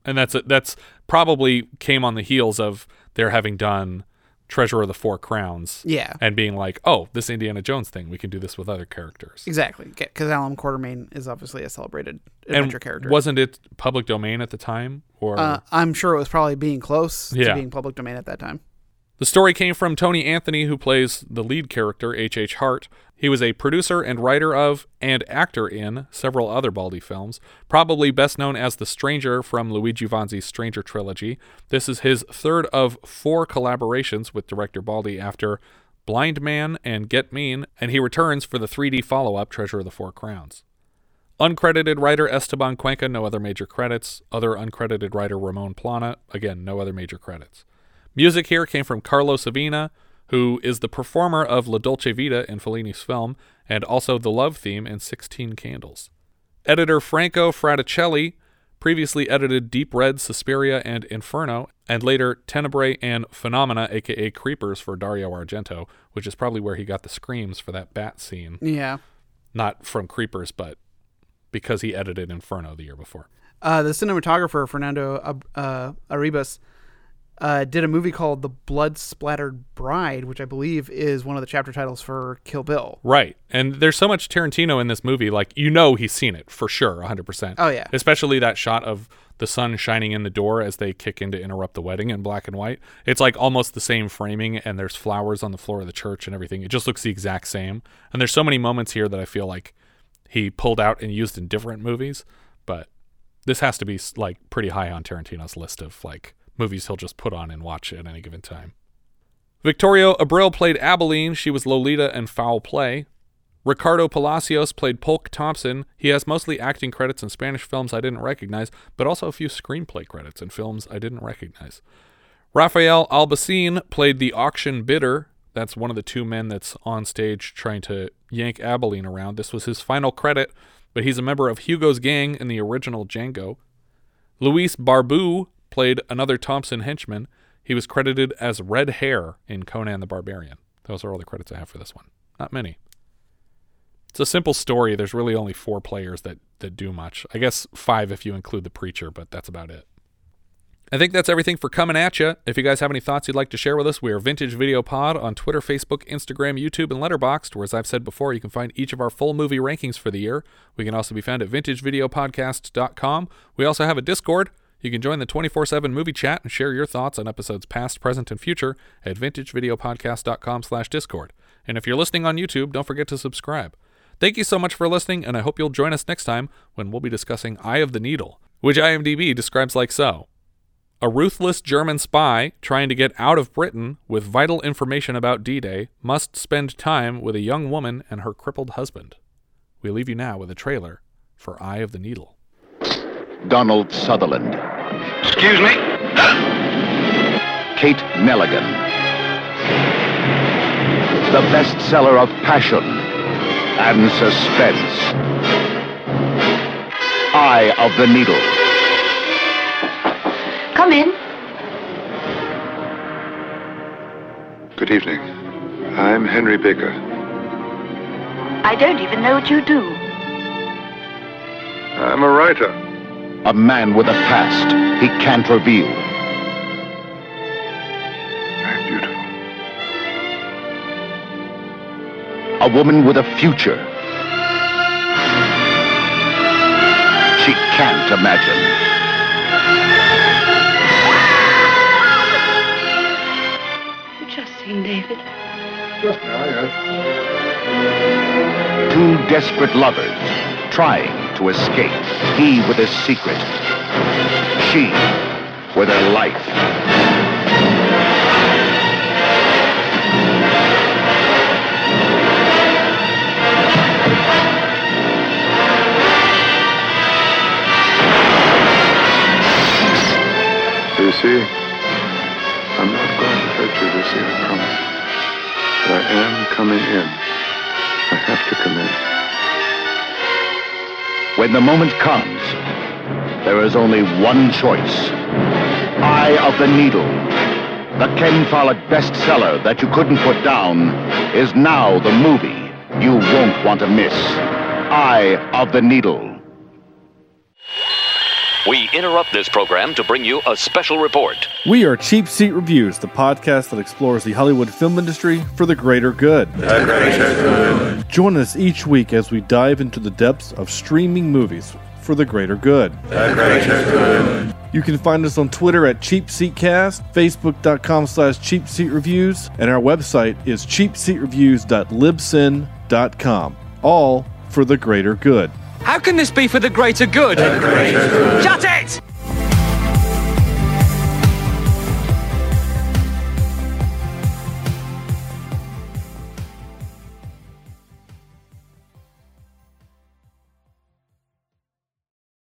And that's a, that's probably came on the heels of their having done Treasure of the Four Crowns. Yeah. And being like, "Oh, this Indiana Jones thing, we can do this with other characters." Exactly, because Allan Quatermain is obviously a celebrated adventure and character. wasn't it public domain at the time or uh, I'm sure it was probably being close Yeah. to being public domain at that time. The story came from Tony Anthony, who plays the lead character, H.H. H. Hart. He was a producer and writer of, and actor in, several other Baldi films, probably best known as The Stranger from Luigi Vanzi's Stranger trilogy. This is his third of four collaborations with director Baldi after Blind Man, and Get Mean, and he returns for the 3D follow up, Treasure of the Four Crowns. Uncredited writer Esteban Cuenca, no other major credits. Other uncredited writer Ramon Plana, again, no other major credits. Music here came from Carlo Savina, who is the performer of La Dolce Vita in Fellini's film, and also the love theme in 16 Candles. Editor Franco Fraticelli previously edited Deep Red, Suspiria, and Inferno, and later Tenebrae and Phenomena, aka Creepers, for Dario Argento, which is probably where he got the screams for that bat scene. Yeah. Not from Creepers, but because he edited Inferno the year before. Uh, the cinematographer Fernando Ab- uh, Arribas uh, did a movie called The Blood Splattered Bride, which I believe is one of the chapter titles for Kill Bill. Right. And there's so much Tarantino in this movie, like, you know, he's seen it for sure, 100%. Oh, yeah. Especially that shot of the sun shining in the door as they kick in to interrupt the wedding in black and white. It's like almost the same framing, and there's flowers on the floor of the church and everything. It just looks the exact same. And there's so many moments here that I feel like he pulled out and used in different movies, but this has to be like pretty high on Tarantino's list of like movies he'll just put on and watch at any given time. Victoria Abril played Abilene. She was Lolita in Foul Play. Ricardo Palacios played Polk Thompson. He has mostly acting credits in Spanish films I didn't recognize, but also a few screenplay credits in films I didn't recognize. Rafael Albaicín played the auction bidder. That's one of the two men that's on stage trying to yank Abilene around. This was his final credit, but he's a member of Hugo's gang in the original Django. Luis Barboo played another Thompson henchman. He was credited as Red Hair in Conan the Barbarian. Those are all the credits I have for this one. Not many. It's a simple story. There's really only four players that, that do much. I guess five if you include the preacher, but that's about it. I think that's everything for coming at you. If you guys have any thoughts you'd like to share with us, we are Vintage Video Pod on Twitter, Facebook, Instagram, YouTube, and Letterboxd, where, as I've said before, you can find each of our full movie rankings for the year. We can also be found at vintagevideopodcast.com. We also have a Discord. You can join the 24 7 movie chat and share your thoughts on episodes past, present, and future at vintagevideopodcast.com slash discord. And if you're listening on YouTube, don't forget to subscribe. Thank you so much for listening, and I hope you'll join us next time when we'll be discussing Eye of the Needle, which IMDb describes like so. A ruthless German spy trying to get out of Britain with vital information about D Day must spend time with a young woman and her crippled husband. We leave you now with a trailer for Eye of the Needle. Donald Sutherland. Excuse me? Kate Nelligan. The bestseller of passion and suspense. Eye of the Needle. Come in. Good evening. I'm Henry Baker. I don't even know what you do. I'm a writer. A man with a past he can't reveal. I'm beautiful. A woman with a future she can't imagine. You just seen David. Just now, yes. Two desperate lovers trying to escape. He with his secret. She with her life. Lucy, I'm not going to hurt you, Lucy, I promise. But I am coming in. I have to come in. When the moment comes, there is only one choice. Eye of the Needle. The Ken Follett bestseller that you couldn't put down is now the movie you won't want to miss. Eye of the Needle. We interrupt this program to bring you a special report. We are Cheap Seat Reviews, the podcast that explores the Hollywood film industry for the greater good. Join us each week as we dive into the depths of streaming movies for the greater good. You can find us on Twitter at Cheap Seat Cast, Facebook.com slash Cheap Seat Reviews, and our website is cheapseatreviews.libsyn.com. All for the greater good. How can this be for the greater good? Shut it!